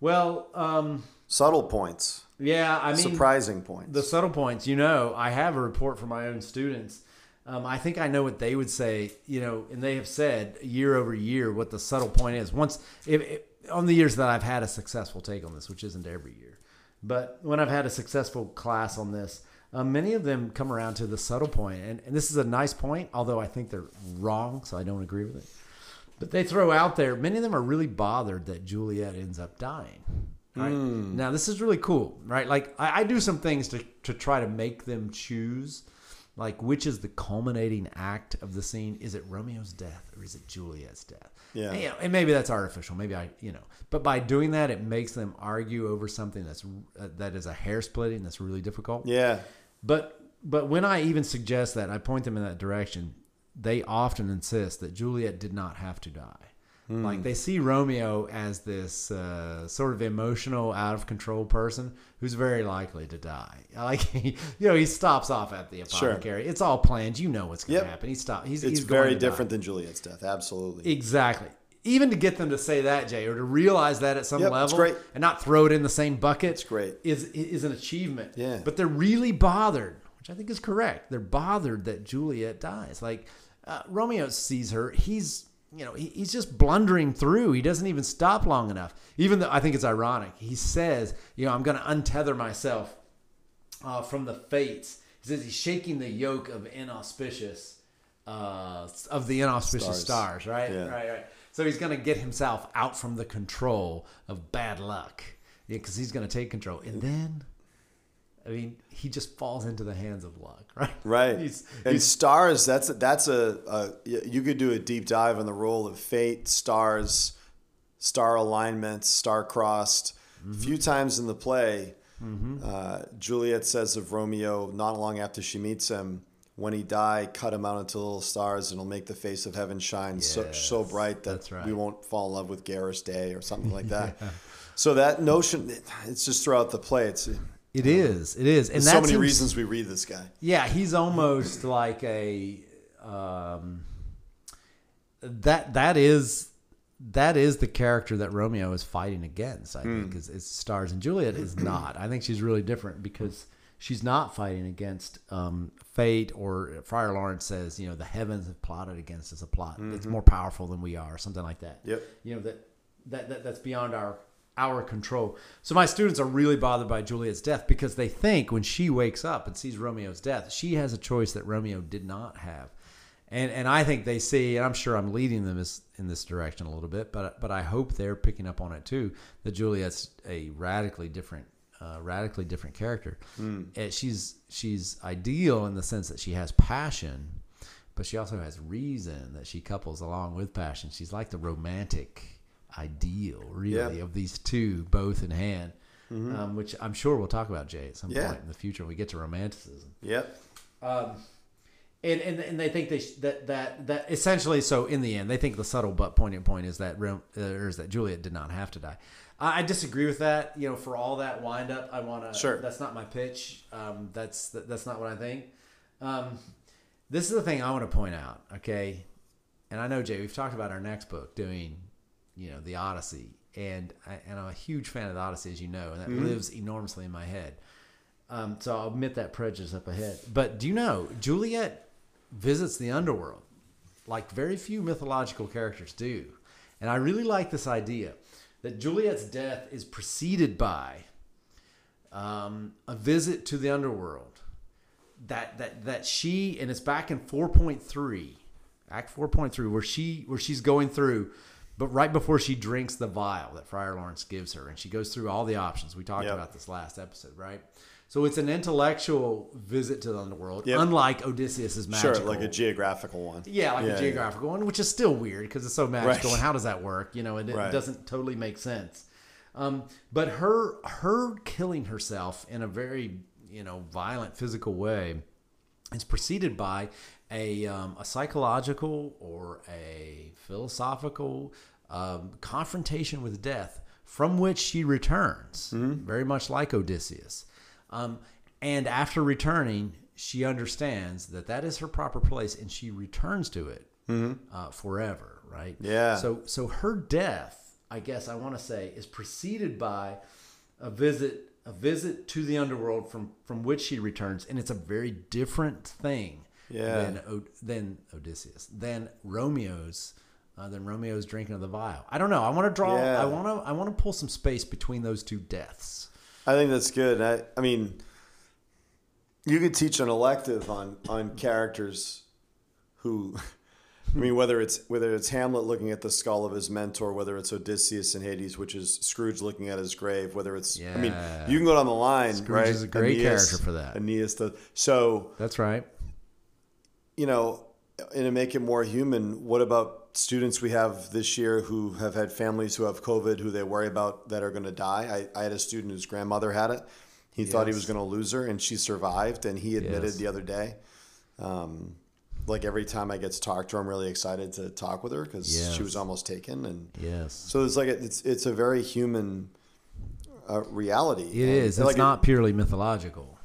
Well, um, Subtle points, yeah, I mean, surprising points. the subtle points, you know, I have a report from my own students. Um, I think I know what they would say, you know, and they have said year over year what the subtle point is. Once, if, if, on the years that I've had a successful take on this, which isn't every year, but when I've had a successful class on this, um, many of them come around to the subtle point, and, and this is a nice point, although I think they're wrong, so I don't agree with it. But they throw out there, many of them are really bothered that Juliet ends up dying. Right now, this is really cool, right? Like I, I do some things to to try to make them choose, like which is the culminating act of the scene. Is it Romeo's death or is it Juliet's death? Yeah. And, you know, and maybe that's artificial. Maybe I, you know, but by doing that, it makes them argue over something that's uh, that is a hair splitting. That's really difficult. yeah, But but when I even suggest that, I point them in that direction. They often insist that Juliet did not have to die. Like they see Romeo as this uh, sort of emotional, out of control person who's very likely to die. *laughs* Like he, you know, he stops off at the Sure. apothecary. It's all planned. You know what's going to Yep. happen. He stop. He's it's he's going very to die. different than Juliet's death. Absolutely. Exactly. Even to get them to say that, Jay, or to realize that at some Yep, level, and not throw it in the same bucket, It's great. Is is an achievement. Yeah. But they're really bothered, which I think is correct. They're bothered that Juliet dies. Like uh, Romeo sees her, he's you know he, he's just blundering through. He doesn't even stop long enough. Even though I think it's ironic, he says, you know, I'm going to untether myself uh, from the fates. He says he's shaking the yoke of inauspicious, uh, of the inauspicious Stars. stars, right? Yeah. Right, right. So he's going to get himself out from the control of bad luck, yeah, because he's going to take control, and then, I mean, he just falls into the hands of luck, *laughs* right? Right. He's, and he's stars, that's a, that's a, a you could do a deep dive on the role of fate, stars, star alignments, star crossed. Mm-hmm. A few times in the play, uh, Juliet says of Romeo, not long after she meets him, when he die, cut him out into little stars, and it'll make the face of heaven shine so, so bright that that's right. we won't fall in love with Garrus Day or something like that. *laughs* So that notion, it's just throughout the play. It's it is, it is, and so many him- reasons we read this guy. Yeah, he's almost *clears throat* like a. Um, that that is that is the character that Romeo is fighting against. I think is, is stars and Juliet is *clears throat* not. I think she's really different because she's not fighting against um, fate or Friar Lawrence says, you know, the heavens have plotted against us a plot. It's more powerful than we are, something like that. Yep. You know that that, that that's beyond our our control. So my students are really bothered by Juliet's death because they think when she wakes up and sees Romeo's death, she has a choice that Romeo did not have. And and I think they see, and I'm sure I'm leading them this, in this direction a little bit, but but I hope they're picking up on it too. That Juliet's a radically different, uh, radically different character. And she's she's ideal in the sense that she has passion, but she also has reason that she couples along with passion. She's like the romantic ideal, really, Yeah. of these two both in hand. Um, which I'm sure we'll talk about Jay at some Yeah. point in the future when we get to romanticism Yep. and, and and they think they sh- that that that essentially so in the end they think the subtle but poignant point is that Rom- uh, or is that Juliet did not have to die. I, I disagree with that. You know, for all that wind up, I want to. Sure. That's not my pitch. Um, that's that, that's not what I think. Um, this is the thing I want to point out. Okay, and I know Jay, we've talked about our next book doing, you know, the Odyssey, and I, and I'm a huge fan of the Odyssey, as you know, and that lives enormously in my head. Um, so I'll admit that prejudice up ahead. But do you know Juliet visits the underworld like very few mythological characters do, and I really like this idea that Juliet's death is preceded by um, a visit to the underworld. That that that she and it's back in four point three, Act four point three, where she where she's going through, but right before she drinks the vial that Friar Lawrence gives her, and she goes through all the options. We talked Yep. about this last episode, right? So it's an intellectual visit to the underworld, Yep. unlike Odysseus's magical. Sure, like a geographical one. Yeah, like Yeah, a yeah. geographical one, which is still weird because it's so magical. Right. And how does that work? You know, it, it doesn't totally make sense. Um, but her her killing herself in a very you know violent physical way is preceded by a um, a psychological or a philosophical um, confrontation with death from which she returns, very much like Odysseus. Um, and after returning, she understands that that is her proper place, and she returns to it uh, forever. Right? Yeah. So so her death, I guess I want to say, is preceded by a visit a visit to the underworld from from which she returns, and it's a very different thing Yeah. than than Odysseus than Romeo's. Uh, than Romeo's drinking of the vial. I don't know. I want to draw. Yeah. I want to. I want to pull some space between those two deaths. I think that's good. I, I mean, you could teach an elective on on characters who, I mean, whether it's whether it's Hamlet looking at the skull of his mentor, whether it's Odysseus in Hades, which is Scrooge looking at his grave, whether it's yeah. I mean, you can go down the line, Scrooge right? is a great character for that. Aeneas, does. so That's right. you know, and to make it more human, what about students we have this year who have had families who have COVID, who they worry about that are going to die? I, I had a student whose grandmother had it. He thought he was going to lose her, and she survived. And he admitted Yes. the other day, um, like every time I get to talk to her, I'm really excited to talk with her because Yes. she was almost taken. And Yes. so it's like a, it's it's a very human uh, reality. It And is. It's like not purely mythological.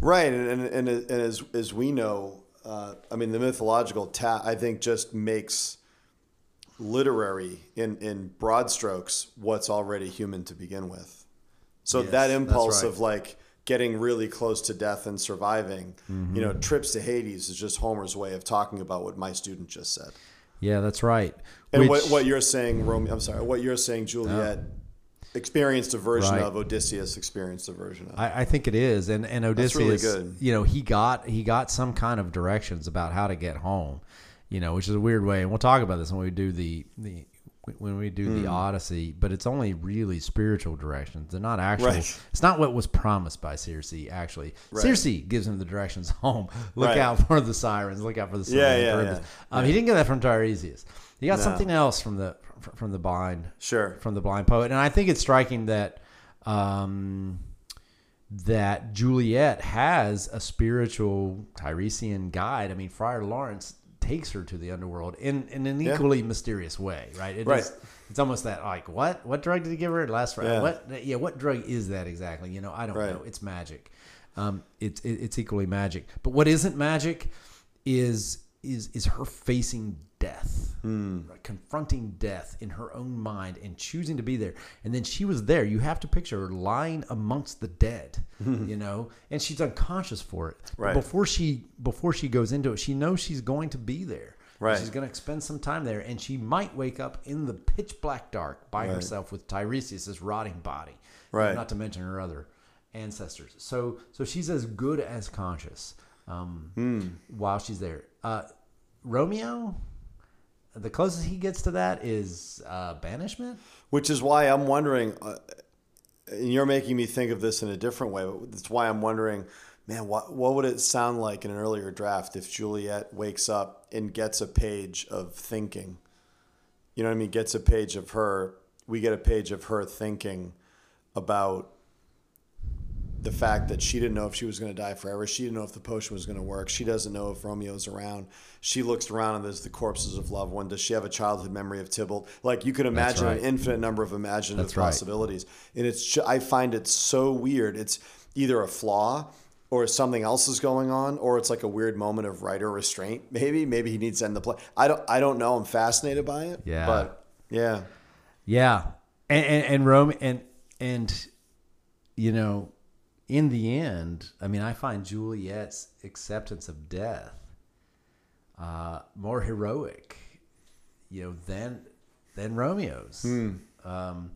Right, and and, and, and as as we know, uh, I mean, the mythological ta- I think just makes literary in in broad strokes what's already human to begin with. So Yes, that impulse right. of like getting really close to death and surviving, you know, Mm-hmm. trips to Hades is just Homer's way of talking about what my student just said. Yeah, that's right. And Which- what, what you're saying, Romeo, I'm sorry, what you're saying, Juliet experienced a version Right. of Odysseus experienced a version of. I, I think it is, and and really Odysseus, good. you know, he got he got some kind of directions about how to get home, you know, which is a weird way, and we'll talk about this when we do the the when we do Hmm. the Odyssey, but it's only really spiritual directions. They're not actual. Right. It's not what was promised by Circe. Actually, Right. Circe gives him the directions *laughs* home. Look Right. out for the sirens. Look out for the sirens. yeah, Charybdis. yeah. Um, He didn't get that from Tiresias. He got No. something else from the from the blind Sure. from the blind poet and i think it's striking that um, that juliet has a spiritual tiresian guide i mean friar lawrence takes her to the underworld in, in an Yeah. equally mysterious way right it Right. is- it's almost that like what what drug did he give her last friday Yeah. what yeah what drug is that exactly you know i don't Right. know it's magic um, it's it, it's equally magic but what isn't magic is is is her facing death, right? confronting death in her own mind and choosing to be there. And then she was there. You have to picture her lying amongst the dead, *laughs* you know, and she's unconscious for it. But Right. before she before she goes into it, she knows she's going to be there. Right. She's going to spend some time there, and she might wake up in the pitch black dark by Right. herself with Tiresias' rotting body. Right. Not to mention her other ancestors. So so she's as good as conscious um, Hmm. while she's there. Uh, Romeo, the closest he gets to that is uh, banishment. Which is why I'm wondering, uh, and you're making me think of this in a different way, but that's why I'm wondering, man, what, what would it sound like in an earlier draft if Juliet wakes up and gets a page of thinking? You know what I mean? Gets a page of her, we get a page of her thinking about the fact that she didn't know if she was going to die forever. She didn't know if the potion was going to work. She doesn't know if Romeo's around. She looks around and there's the corpses of loved one. Does she have a childhood memory of Tybalt? Like you can imagine right. an infinite number of imaginative That's right. possibilities. And it's I find it so weird. It's either a flaw or something else is going on or it's like a weird moment of writer restraint. *laughs* Maybe maybe he needs to end the play. I don't I don't know. I'm fascinated by it. Yeah. But yeah. Yeah, and and, and Rome and and you know, in the end, I mean, I find Juliet's acceptance of death uh, more heroic, you know, than than Romeo's, um,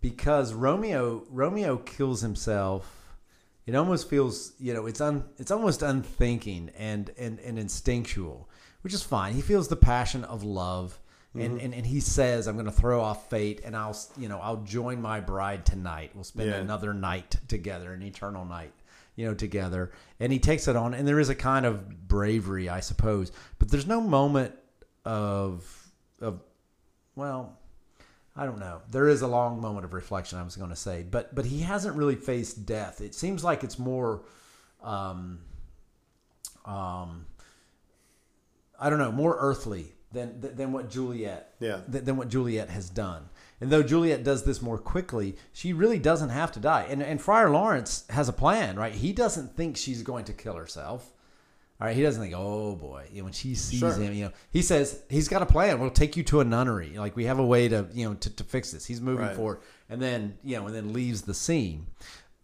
because Romeo Romeo kills himself. It almost feels, you know, it's un, it's almost unthinking and, and, and instinctual, which is fine. He feels the passion of love, and, and, and he says, "I'm going to throw off fate, and I'll, you know, I'll join my bride tonight. We'll spend Yeah. another night together, an eternal night, you know, together." And he takes it on, and there is a kind of bravery, I suppose, but there's no moment of of, well, I don't know. There is a long moment of reflection. I was going to say, but but he hasn't really faced death. It seems like it's more, um, um, I don't know, more earthly than than what Juliet, Yeah. than, what Juliet has done. And though Juliet does this more quickly, she really doesn't have to die. And and Friar Lawrence has a plan, right? He doesn't think she's going to kill herself. All right, he doesn't think, oh boy, you know, when she sees Sure. him, you know, he says he's got a plan. We'll take you to a nunnery. Like we have a way to, you know, to, to fix this. He's moving Right. forward, and then you know, and then leaves the scene.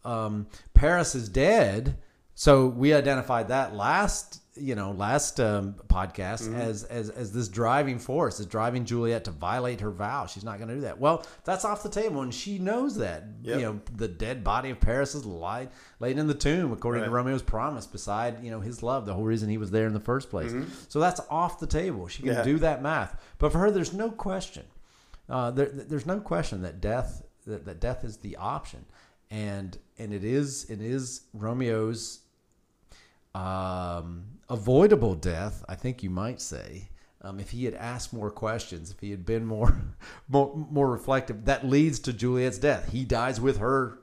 Um, Paris is dead, so we identified that last, you know, last um, podcast Mm-hmm. as as as this driving force is driving Juliet to violate her vow. She's not going to do that. Well, that's off the table, and she knows that. Yep. You know, the dead body of Paris is lied, laid in the tomb according to Romeo's promise beside, you know, his love, the whole reason he was there in the first place. So that's off the table. She can Mm-hmm. Yeah. do that math. But for her, there's no question. Uh, there, there's no question that death that, that death is the option. And and it is it is Romeo's um, avoidable death, I think you might say. Um, if he had asked more questions, if he had been more, *laughs* more, more reflective, that leads to Juliet's death. He dies with her.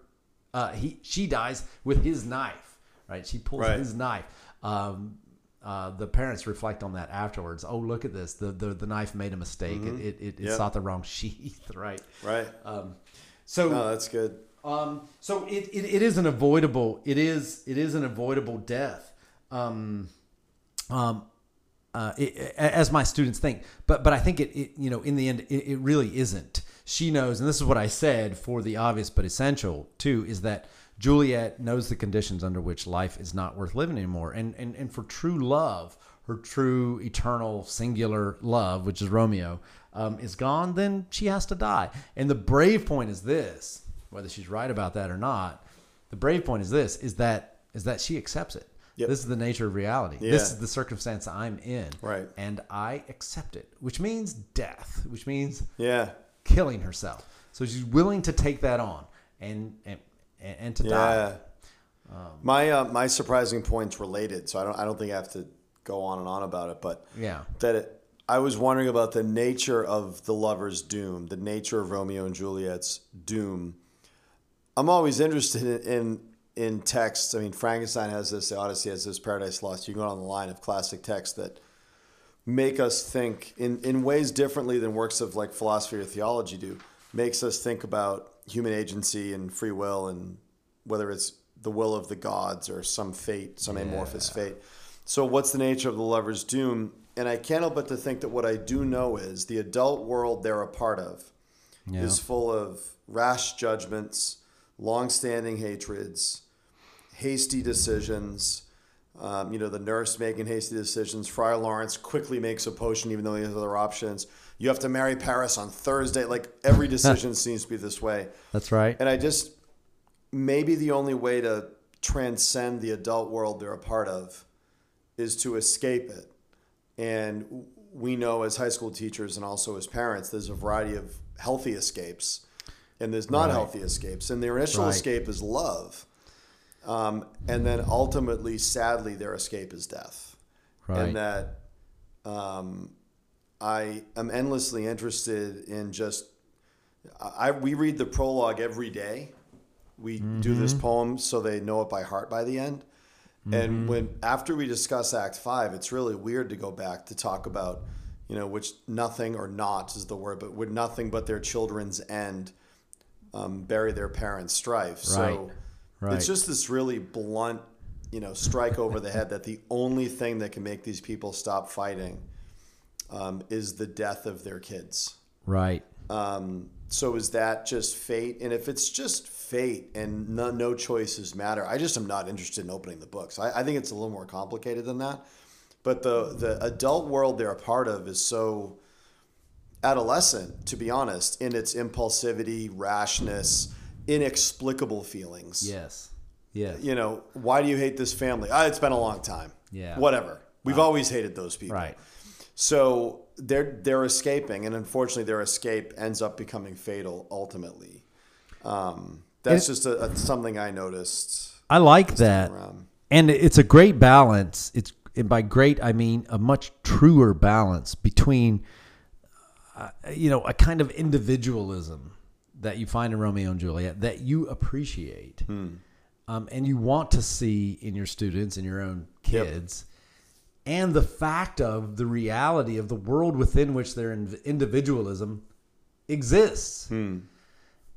Uh, he she dies with his knife. Right? She pulls Right. his knife. Um, uh, the parents reflect on that afterwards. Oh, look at this! The the, the knife made a mistake. It it, it, it Yep. sought the wrong *laughs* sheath. Right. Right. Um, so No, that's good. um, so it, it, it is an avoidable it is it is an avoidable death. Um, um, uh, it, as my students think, but but I think it, it you know in the end it, it really isn't. She knows, and this is what I said for the obvious but essential too, is that Juliet knows the conditions under which life is not worth living anymore, and and and for true love, her true eternal singular love, which is Romeo, um, is gone, then she has to die. And the brave point is this: whether she's right about that or not, the brave point is this: is that is that she accepts it. Yep. This is the nature of reality. Yeah. This is the circumstance I'm in. Right. And I accept it, which means death, which means Yeah. killing herself. So she's willing to take that on and and, and to die. Yeah. my uh, my surprising point's related, so I don't I don't think I have to go on and on about it, but Yeah. that it, I was wondering about the nature of the lover's doom, the nature of Romeo and Juliet's doom. I'm always interested in in, in texts. I mean, Frankenstein has this, the Odyssey has this, Paradise Lost. You can go on the line of classic texts that make us think in, in ways differently than works of like philosophy or theology do. Makes us think about human agency and free will and whether it's the will of the gods or some fate, some amorphous fate. So, what's the nature of the lover's doom? and I can't help but to think that what I do know is the adult world they're a part of Yeah. is full of rash judgments, long-standing hatreds, hasty decisions. Um, you know, the nurse making hasty decisions. Friar Lawrence quickly makes a potion, even though he has other options. You have to marry Paris on Thursday. Like every decision *laughs* seems to be this way. That's right. And I just maybe the only way to transcend the adult world they're a part of is to escape it. And we know as high school teachers and also as parents, there's a variety of healthy escapes and there's not Right. healthy escapes. And their initial Right. escape is love. Um, and then ultimately, sadly, their escape is death. Right. And that um, I am endlessly interested in just I we read the prologue every day. We do this Mm-hmm. poem so they know it by heart by the end. And Mm-hmm. when after we discuss Act Five, it's really weird to go back to talk about, you know, which nothing or not is the word, but would nothing but their children's end um, bury their parents' strife. So Right. It's just this really blunt, you know, strike over the head that the only thing that can make these people stop fighting um, is the death of their kids. right. Um, so is that just fate? And if it's just fate and no, no choices matter, I just am not interested in opening the books. I, I think it's a little more complicated than that. But the the adult world they're a part of is so adolescent, to be honest, in its impulsivity, rashness, inexplicable feelings. Yes. Yeah. You know, why do you hate this family? Ah, it's been a long time. Yeah. Whatever. We've always hated those people. Right. So they're they're escaping, and unfortunately, their escape ends up becoming fatal ultimately. Um, that's just a, a, something I noticed. I like that. And it's a great balance. It's and by great I mean a much truer balance between uh, you know, a kind of individualism that you find in Romeo and Juliet that you appreciate. Um, and you want to see in your students and your own Yep. kids. And the fact of the reality of the world within which their individualism exists.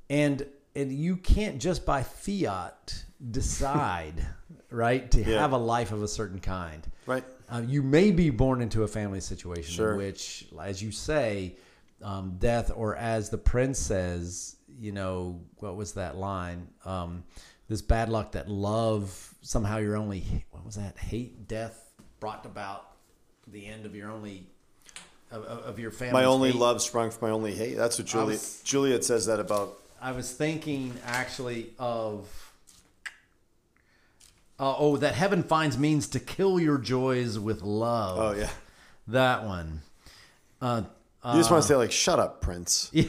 And and you can't just by fiat decide, *laughs* right, to Yeah. have a life of a certain kind. Right. Uh, you may be born into a family situation Sure. in which, as you say, um, death, or as the prince says, you know, what was that line? Um, this bad luck that love somehow your only, what was that? Hate, death brought about the end of your only, of, of your family. My only love sprung from my only hate. That's what Juliet was- Juliet says that about. I was thinking actually of. Uh, oh, that heaven finds means to kill your joys with love. Oh yeah. That one. Uh, You just want to say like, "Shut up, Prince." *laughs* yeah,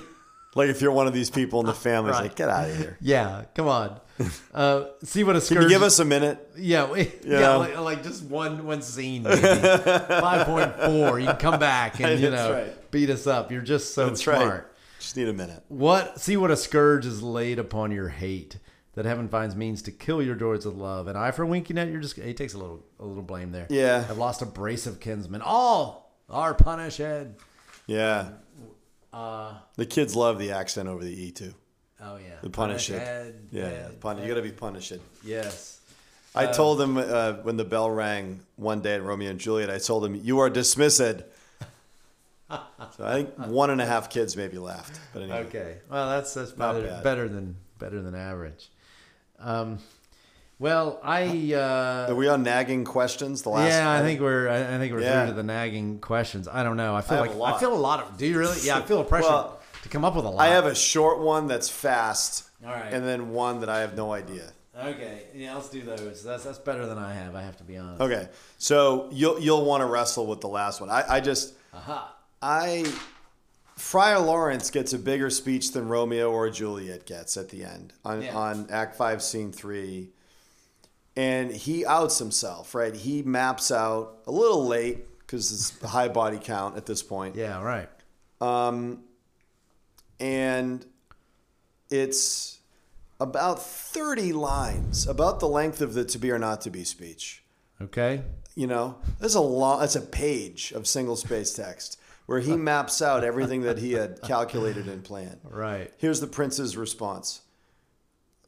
Like if you're one of these people in the *laughs* family, Right. like, "Get out of here." yeah, come on. *laughs* Uh, see what a scourge. Can you give us a minute? Yeah, we- yeah, Yeah. like, like just one one scene, maybe five point four. You can come back and you know right. beat us up. You're just so That's smart. right. Just need a minute. What? See what a scourge is laid upon your hate. That heaven finds means to kill your joys with love. And I for winking at you're just. He takes a little a little blame there. Yeah. I've lost a brace of kinsmen. All are punished. Yeah. Uh, The kids love the accent over the e too. oh yeah. The punish it. Yeah, head, pun- you got to be punished. Yes. I told him uh, when the bell rang one day at Romeo and Juliet. I told him, "You are dismissed." so I think one and a half kids maybe laughed. But anyway, Okay. Well, that's that's better, better than better than average. Um, well, I uh, are we on nagging questions? The last. yeah, I think we're I think we're Yeah. through to the nagging questions. I don't know. I feel I like a lot. I feel a lot of. Do you really? Yeah, I feel a pressure Well, to come up with a lot. I have a short one that's fast, All right. and then one that I have no idea. Okay. Yeah, let's do those. That's that's better than I have. I have to be honest. Okay, so you'll you'll want to wrestle with the last one. I, I just Aha. I Friar Lawrence gets a bigger speech than Romeo or Juliet gets at the end on, Yeah. on Act Five, Scene Three, and he outs himself. Right, he maps out a little late because it's a high body count at this point, Yeah. Right. um, and it's about thirty lines, about the length of the "to be or not to be" speech. Okay. You know, there's a long, that's a page of single space text where he maps out everything that he had calculated and planned. Right. Here's the prince's response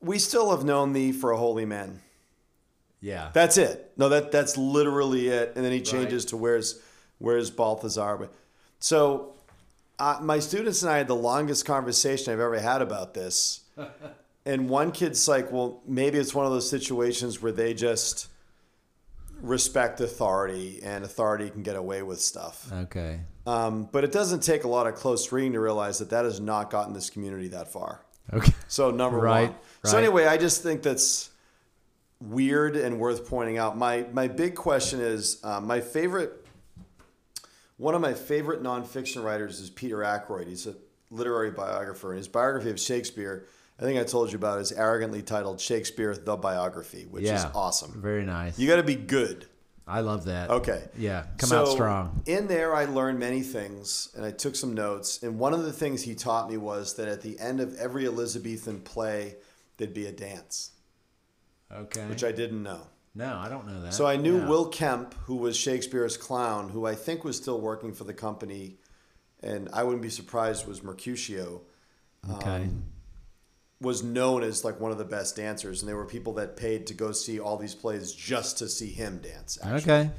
We still have known thee for a holy man. Yeah. That's it. No, that that's literally it. And then he changes to where's Where's Balthazar? So, uh, my students and I had the longest conversation I've ever had about this. *laughs* and one kid's like, well, maybe it's one of those situations where they just respect authority and authority can get away with stuff. Okay. Um, but it doesn't take a lot of close reading to realize that that has not gotten this community that far. Okay. So number Right, one. So anyway, I just think that's weird and worth pointing out. My my big question is uh, my favorite. One of my favorite nonfiction writers is Peter Ackroyd. He's a literary biographer, and his biography of Shakespeare, I think I told you about, is arrogantly titled "Shakespeare: The Biography," which is awesome. Very nice. You got to be good. I love that. Okay. Yeah. Come So, out strong. In there, I learned many things and I took some notes. And one of the things he taught me was that at the end of every Elizabethan play, there'd be a dance, Okay. which I didn't know. no, I don't know that. So I knew Yeah. Will Kemp, who was Shakespeare's clown, who I think was still working for the company, and I wouldn't be surprised was Mercutio, Okay. um, was known as like one of the best dancers. And there were people that paid to go see all these plays just to see him dance. Actually. okay.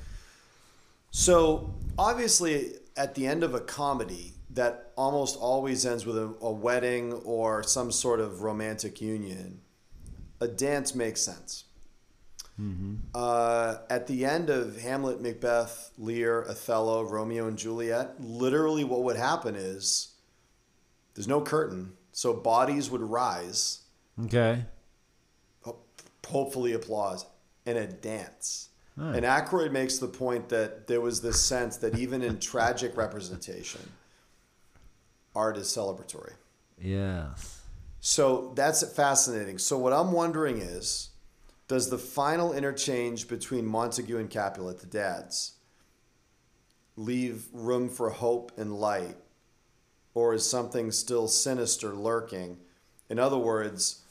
So obviously, at the end of a comedy, that almost always ends with a, a wedding or some sort of romantic union. A dance makes sense. Uh, at the end of Hamlet, Macbeth, Lear, Othello, Romeo and Juliet, literally what would happen is there's no curtain, so bodies would rise, Okay. hopefully applause, and a dance. Oh. And Ackroyd makes the point that there was this sense that even in tragic representation, art is celebratory. Yes. So that's fascinating. So what I'm wondering is, does the final interchange between Montague and Capulet, the dads, leave room for hope and light, or is something still sinister lurking? In other words,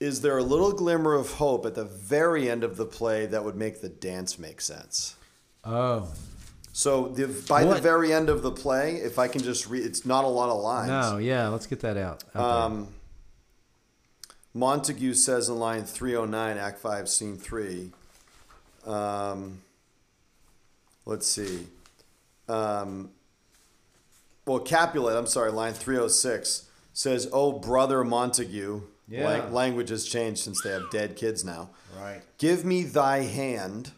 is there a little glimmer of hope at the very end of the play that would make the dance make sense? Oh. So the, by the very end of the play, if I can just read, it's not a lot of lines. No. Yeah. Let's get that out. out. Um, Montague says in line 309, Act 5, Scene 3. Um, let's see. Um, well, Capulet, I'm sorry, line 306 says, Oh, brother Montague. Yeah. Lang- language has changed since they have dead kids now. Right. Give me thy hand.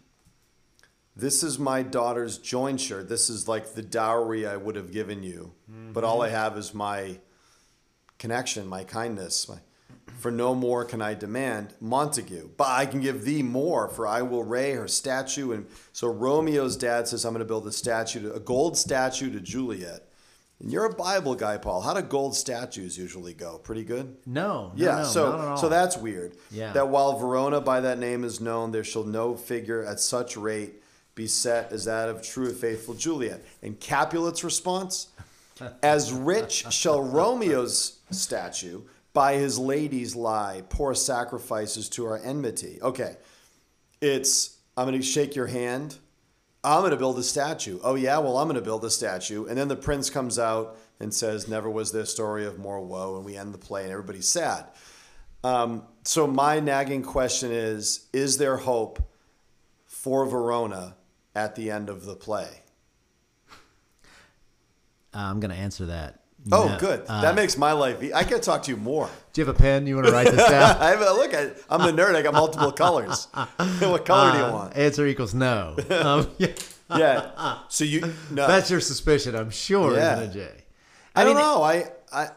This is my daughter's jointure. This is like the dowry I would have given you. But all I have is my connection, my kindness. My, for no more can I demand. Montague. But I can give thee more, for I will ray her statue. And so Romeo's dad says, I'm going to build a statue, to, a gold statue to Juliet. And you're a Bible guy, Paul. How do gold statues usually go? Pretty good? No. no, Yeah, no, so so that's weird. Yeah. That while Verona by that name is known, there shall no figure at such rate be set as that of true and faithful Juliet. And Capulet's response, as rich shall Romeo's statue by his ladies lie, poor sacrifices to our enmity. Okay, it's I'm going to shake your hand. I'm going to build a statue. Oh yeah, well I'm going to build a statue. And then the prince comes out and says, "Never was there story of more woe," and we end the play, and everybody's sad. Um, so my nagging question is: Is there hope for Verona at the end of the play? Uh, I'm going to answer that. Oh, No. good. Uh, that makes my life. e- I can talk to you more. Do you have a pen? You want to write this down? *laughs* I have a, look. I, I'm a nerd. I got multiple colors. *laughs* what color do you Uh, want? Answer equals no. *laughs* Um, yeah. Yeah. So you no. That's your suspicion, I'm sure, Yeah. isn't it, Jay? I, don't know. I I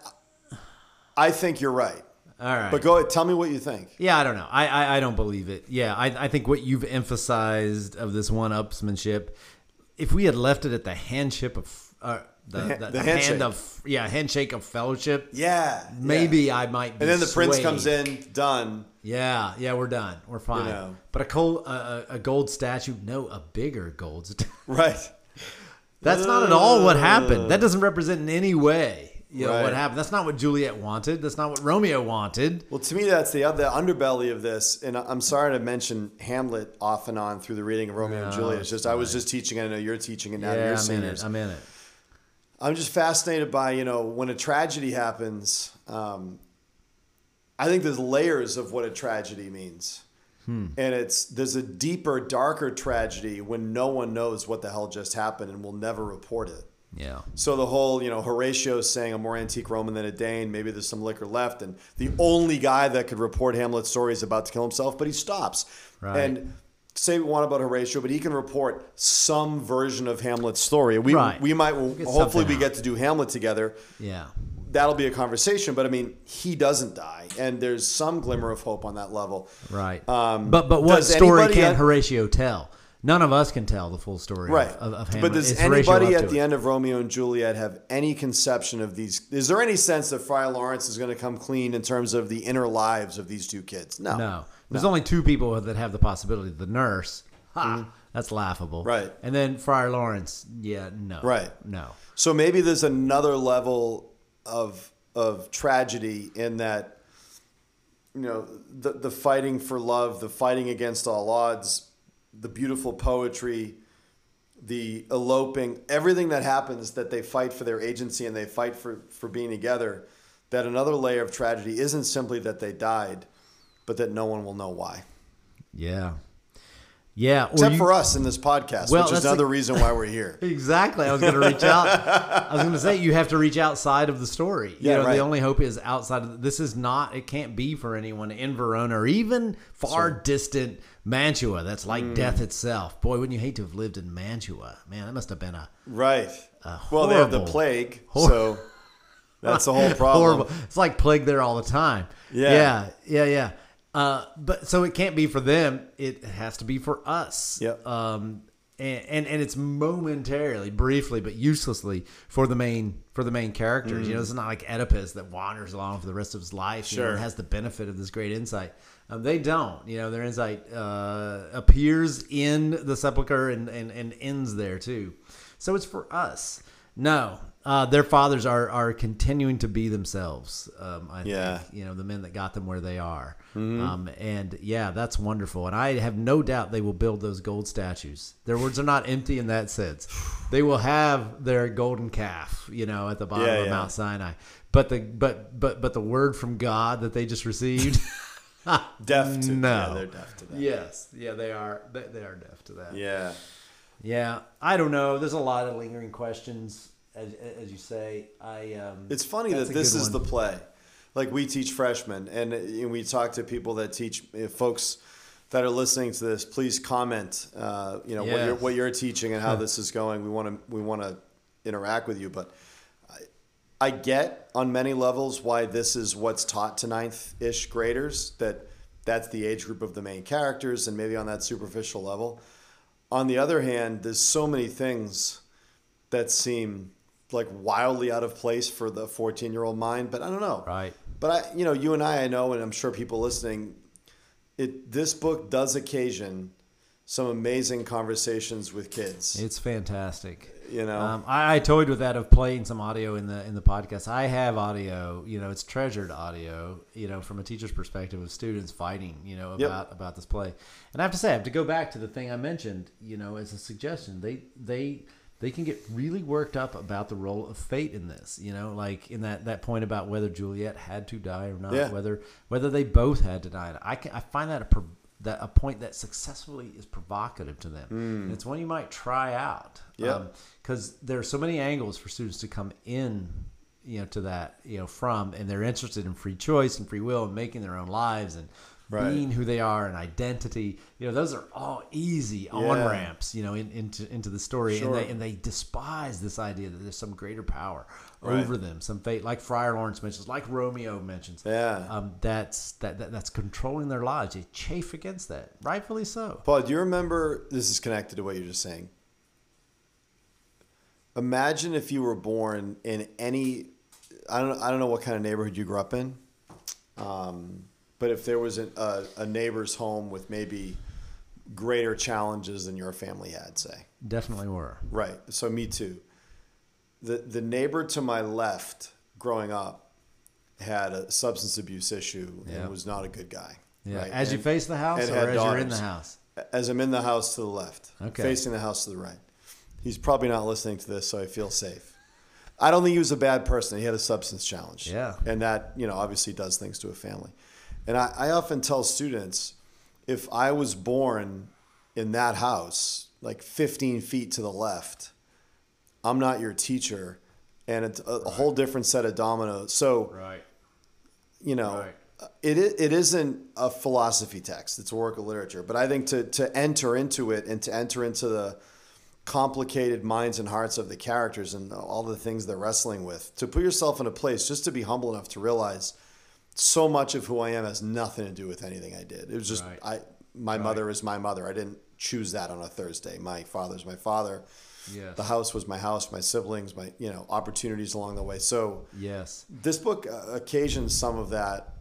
I think you're right. All right. But go ahead. Tell me what you think. Yeah, I don't know. I, I, I don't believe it. Yeah, I, I think what you've emphasized of this one-upsmanship, if we had left it at the handship of uh, the, the, the the handshake. hand of yeah handshake of fellowship, Yeah. maybe yeah. I might. Be And then the prince comes in. Done. Yeah, yeah, we're done. We're fine. know. But a gold, a, a a gold statue, no, a bigger gold statue. Right. *laughs* That's not at all what happened. That doesn't represent in any way, you know, Right. what happened. That's not what Juliet wanted. That's not what Romeo wanted. Well, to me, that's the the underbelly of this. And I'm sorry to mention Hamlet off and on through the reading of Romeo and Juliet. It's just I was just teaching. I know you're teaching it now. yeah, your I'm in it. I'm in it. I'm just fascinated by you know when a tragedy happens. Um, I think there's layers of what a tragedy means. Hmm. And it's there's a deeper, darker tragedy when no one knows what the hell just happened and will never report it. Yeah. So the whole, you know, Horatio saying a more antique Roman than a Dane, maybe there's some liquor left, and the only guy that could report Hamlet's story is about to kill himself, but he stops. Right. And say we want about Horatio, but he can report some version of Hamlet's story. We Right. we might get hopefully we something get to do Hamlet together. Yeah. That'll be a conversation, but I mean, he doesn't die, and there's some glimmer of hope on that level. Right. Um, but but what story can at- Horatio tell? None of us can tell the full story Right. of, of but does It's anybody at the it. end of Romeo and Juliet have any conception of these? Is there any sense that Friar Lawrence is going to come clean in terms of the inner lives of these two kids? No. No. There's only two people that have the possibility. The nurse. Ha. That's laughable. Mm-hmm. Right. And then Friar Lawrence. Yeah. No. Right. No. So maybe there's another level of of tragedy in that you know the the fighting for love, the fighting against all odds, the beautiful poetry, the eloping, everything that happens that they fight for their agency and they fight for for being together. That another layer of tragedy isn't simply that they died, but that no one will know why. Yeah. Yeah. Except you- for us in this podcast, Well, which is another the- *laughs* reason why we're here. Exactly. I was going to reach out. I was going to say you have to reach outside of the story. Yeah, you know, right. the only hope is outside of this is not it can't be for anyone in Verona or even far distant Mantua. That's like Mm. death itself. Boy, wouldn't you hate to have lived in Mantua? Man, that must have been a Right. well, they have the plague, *laughs* hor- so that's the whole *laughs* problem. horrible. It's like plague there all the time. Yeah. Yeah. Yeah. Yeah. Uh, but so it can't be for them. It has to be for us. Yep. Um, and, and and it's momentarily, briefly, but uselessly for the main for the main characters. You know, it's not like Oedipus that wanders along for the rest of his life. You know, Sure. and has the benefit of this great insight. Um, they don't. You know, their insight uh, appears in the sepulcher and, and and ends there too. So it's for us. No, uh, their fathers are are continuing to be themselves. Um, I Yeah. think you know the men that got them where they are. Um, and yeah, that's wonderful. And I have no doubt they will build those gold statues. Their words are not empty in that sense. They will have their golden calf, you know, at the bottom Yeah, of yeah. Mount Sinai. But the but but but the word from God that they just received. *laughs* deaf to that. *laughs* No. Yeah, they're deaf to that. yes, yeah, they are. They, they are deaf to that. Yeah. Yeah, I don't know. There's a lot of lingering questions, as, as you say. I um, It's funny that this is one. the play. Like we teach freshmen, and, and we talk to people that teach uh, folks that are listening to this. Please comment. Uh, you know what you're what you're teaching and how this is going. We want to we want to interact with you, but. I, I get on many levels why this is what's taught to ninth ish graders. That that's the age group of the main characters, and maybe on that superficial level. On the other hand, there's so many things that seem like wildly out of place for the 14 year old mind, but I don't know. Right. But I, you know, you and I, I know, and I'm sure people listening, it this book does occasion some amazing conversations with kids. It's fantastic. You know? um, I, I toyed with that of playing some audio in the in the podcast. I have audio. You know, it's treasured audio. You know, from a teacher's perspective of students fighting. You know, Yep. about about this play. And I have to say, I have to go back to the thing I mentioned. You know, as a suggestion, they they they can get really worked up about the role of fate in this. You know, like in that that point about whether Juliet had to die or not, Yeah. whether whether they both had to die. I can I find that a that a point that successfully is provocative to them. And it's one you might try out. Yeah. because um, there are so many angles for students to come in, you know, to that you know from, and they're interested in free choice and free will and making their own lives and Right. being who they are and identity. You know, those are all easy on ramps. You know, in, into into the story, Sure. and they and they despise this idea that there's some greater power Right. over them, some fate, like Friar Lawrence mentions, like Romeo mentions. Yeah. um, that's that, that that's controlling their lives. They chafe against that, rightfully so. Paul, do you remember? This is connected to what you're just saying. Imagine if you were born in any, I don't, I don't know what kind of neighborhood you grew up in, um, but if there was a, a, a neighbor's home with maybe greater challenges than your family had, say. Definitely were. Right. So me too. The the neighbor to my left, growing up, had a substance abuse issue and was not a good guy. Yeah. right? As you face the house, and or as you're in the house. as I'm in the house to the left, Okay. facing the house to the right. He's probably not listening to this, so I feel safe. I don't think he was a bad person. He had a substance challenge. Yeah. And that, you know, obviously does things to a family. And I, I often tell students if I was born in that house, like 15 feet to the left, I'm not your teacher, and it's a, a whole different set of dominoes. So Right. you know, right. It, it isn't a philosophy text; it's a work of literature. But I think to to enter into it and to enter into the complicated minds and hearts of the characters and all the things they're wrestling with, to put yourself in a place just to be humble enough to realize so much of who I am has nothing to do with anything I did. It was just Right. I my mother is my mother. I didn't choose that on a Thursday. My father's my father. Yes. The house was my house, my siblings, my you know opportunities along the way. So Yes. this book uh, occasions some of that,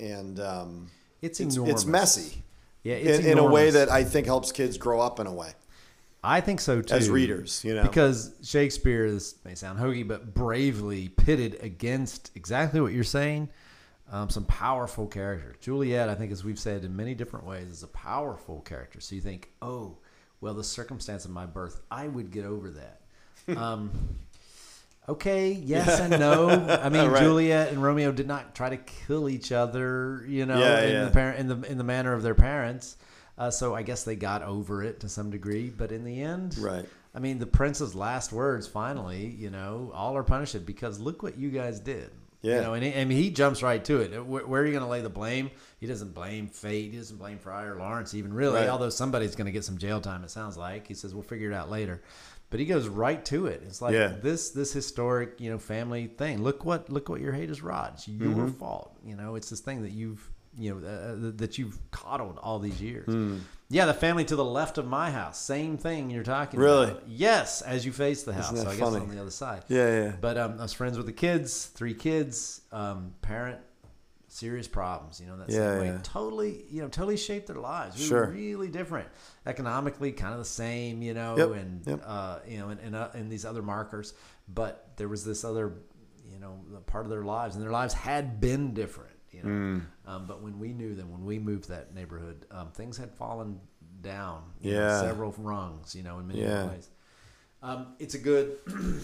and um, It's it's, it's messy Yeah, it's in, in a way that I think helps kids grow up in a way I think so too. as readers. You know, Because Shakespeare, this may sound hokey, but bravely pitted against exactly what you're saying. Um, some powerful characters. Juliet, I think, as we've said in many different ways, is a powerful character. So you think, oh, well, the circumstance of my birth, I would get over that. *laughs* um, okay, yes and no. I *laughs* mean, Right. Juliet and Romeo did not try to kill each other, you know, Yeah, in yeah. the parent in the in the manner of their parents. Uh, so I guess they got over it to some degree, but in the end, right? I mean, the prince's last words finally, you know, all are punished because look what you guys did. Yeah. You know, and he, mean, he jumps right to it. Where, where are you going to lay the blame? He doesn't blame fate. He doesn't blame Friar Lawrence even really, Right. although somebody's going to get some jail time. It sounds like he says we'll figure it out later, but he goes right to it. It's like Yeah. this this historic you know family thing. Look what look what your hate is, Rod. It's your Mm-hmm. fault. You know, it's this thing that you've you know uh, that you've coddled all these years. Hmm. Yeah, the family to the left of my house, same thing you're talking Really? about. Yes, as you face the house. So I guess funny? on the other side. Yeah, yeah. But um, I was friends with the kids, three kids, um, parent, serious problems. You know that Yeah, same way. yeah. Totally, you know, totally shaped their lives. We Sure. were really different, economically, kind of the same. You know, Yep, and yep. uh, you know, and and, uh, and these other markers. But there was this other, you know, part of their lives, and their lives had been different. You know, Hmm. um, but when we knew them, when we moved that neighborhood, um, things had fallen down. you know, several rungs. You know, in many Yeah. ways. Um, it's a good *clears throat*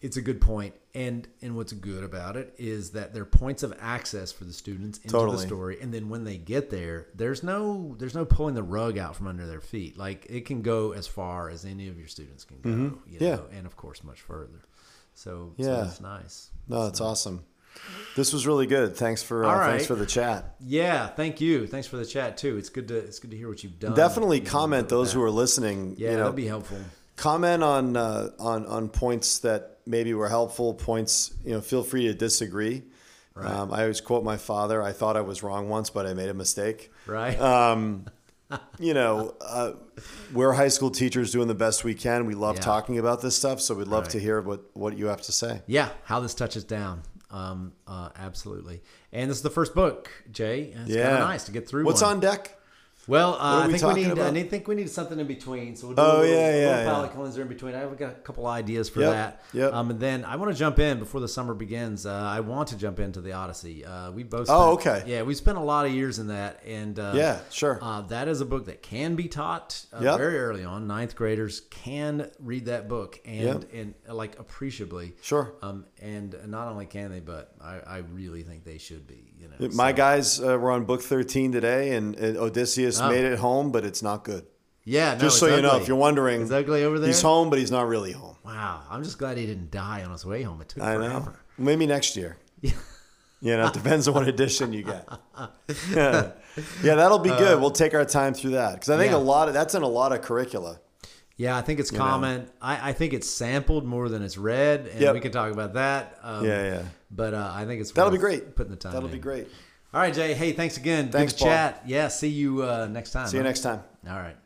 it's a good point and and what's good about it is that there are points of access for the students into Totally. the story and then when they get there there's no there's no pulling the rug out from under their feet like it can go as far as any of your students can go Mm-hmm. Yeah. know, and of course much further so Yeah. so that's nice No, that's awesome. This was really good. Thanks for uh, All thanks for the chat. yeah thank you thanks for the chat too it's good to it's good to hear what you've done Definitely you comment those that. who are listening. yeah you know, that'd be helpful comment on uh, on on points that maybe were helpful. Points, you know, feel free to disagree. Right. Um, I always quote my father. I thought I was wrong once, but I made a mistake. right Um, *laughs* you know, uh, we're high school teachers doing the best we can. We love Yeah. talking about this stuff, so we'd love Right. to hear what what you have to say. Yeah, how this touches down. Um, uh, absolutely. And this is the first book, Jay. It's Yeah, kind of nice to get through. What's one. on deck? Well, uh, I think we need. I about? need, think we need something in between. So we'll do Oh, a little, yeah, yeah, little yeah. palate cleanser in between. I've got a couple ideas for Yep, that. yep. Um, and then I want to jump in before the summer begins. Uh, I want to jump into the Odyssey. Uh, we both. Oh, okay. Yeah, we spent a lot of years in that, and uh, Yeah, sure. Uh, that is a book that can be taught uh, Yep. very early on. Ninth graders can read that book and and uh, like appreciably. Sure. Um, and not only can they, but I, I really think they should be. You know, My so- guys uh, were on book thirteen today, and, and Odysseus Oh. made it home, but it's not good. Yeah, no, Just so it's you know, if you're wondering, it's ugly over there. he's home, but he's not really home. Wow, I'm just glad he didn't die on his way home. It took I forever. know. Maybe next year. Yeah. You know, it depends on what edition you get. *laughs* *laughs* yeah, that'll be good. We'll take our time through that because I think Uh, yeah. a lot of that's in a lot of curricula. Yeah, I think it's know. common. I, I think it's sampled more than it's read, and Yep. we can talk about that. Um, Yeah, yeah. But uh, I think it's That'll be great. Putting the time. That'll in. be great. All right, Jay. Hey, thanks again. Thanks, Good to Paul. chat. Yeah, see you uh, next time. See you huh? next time. All right.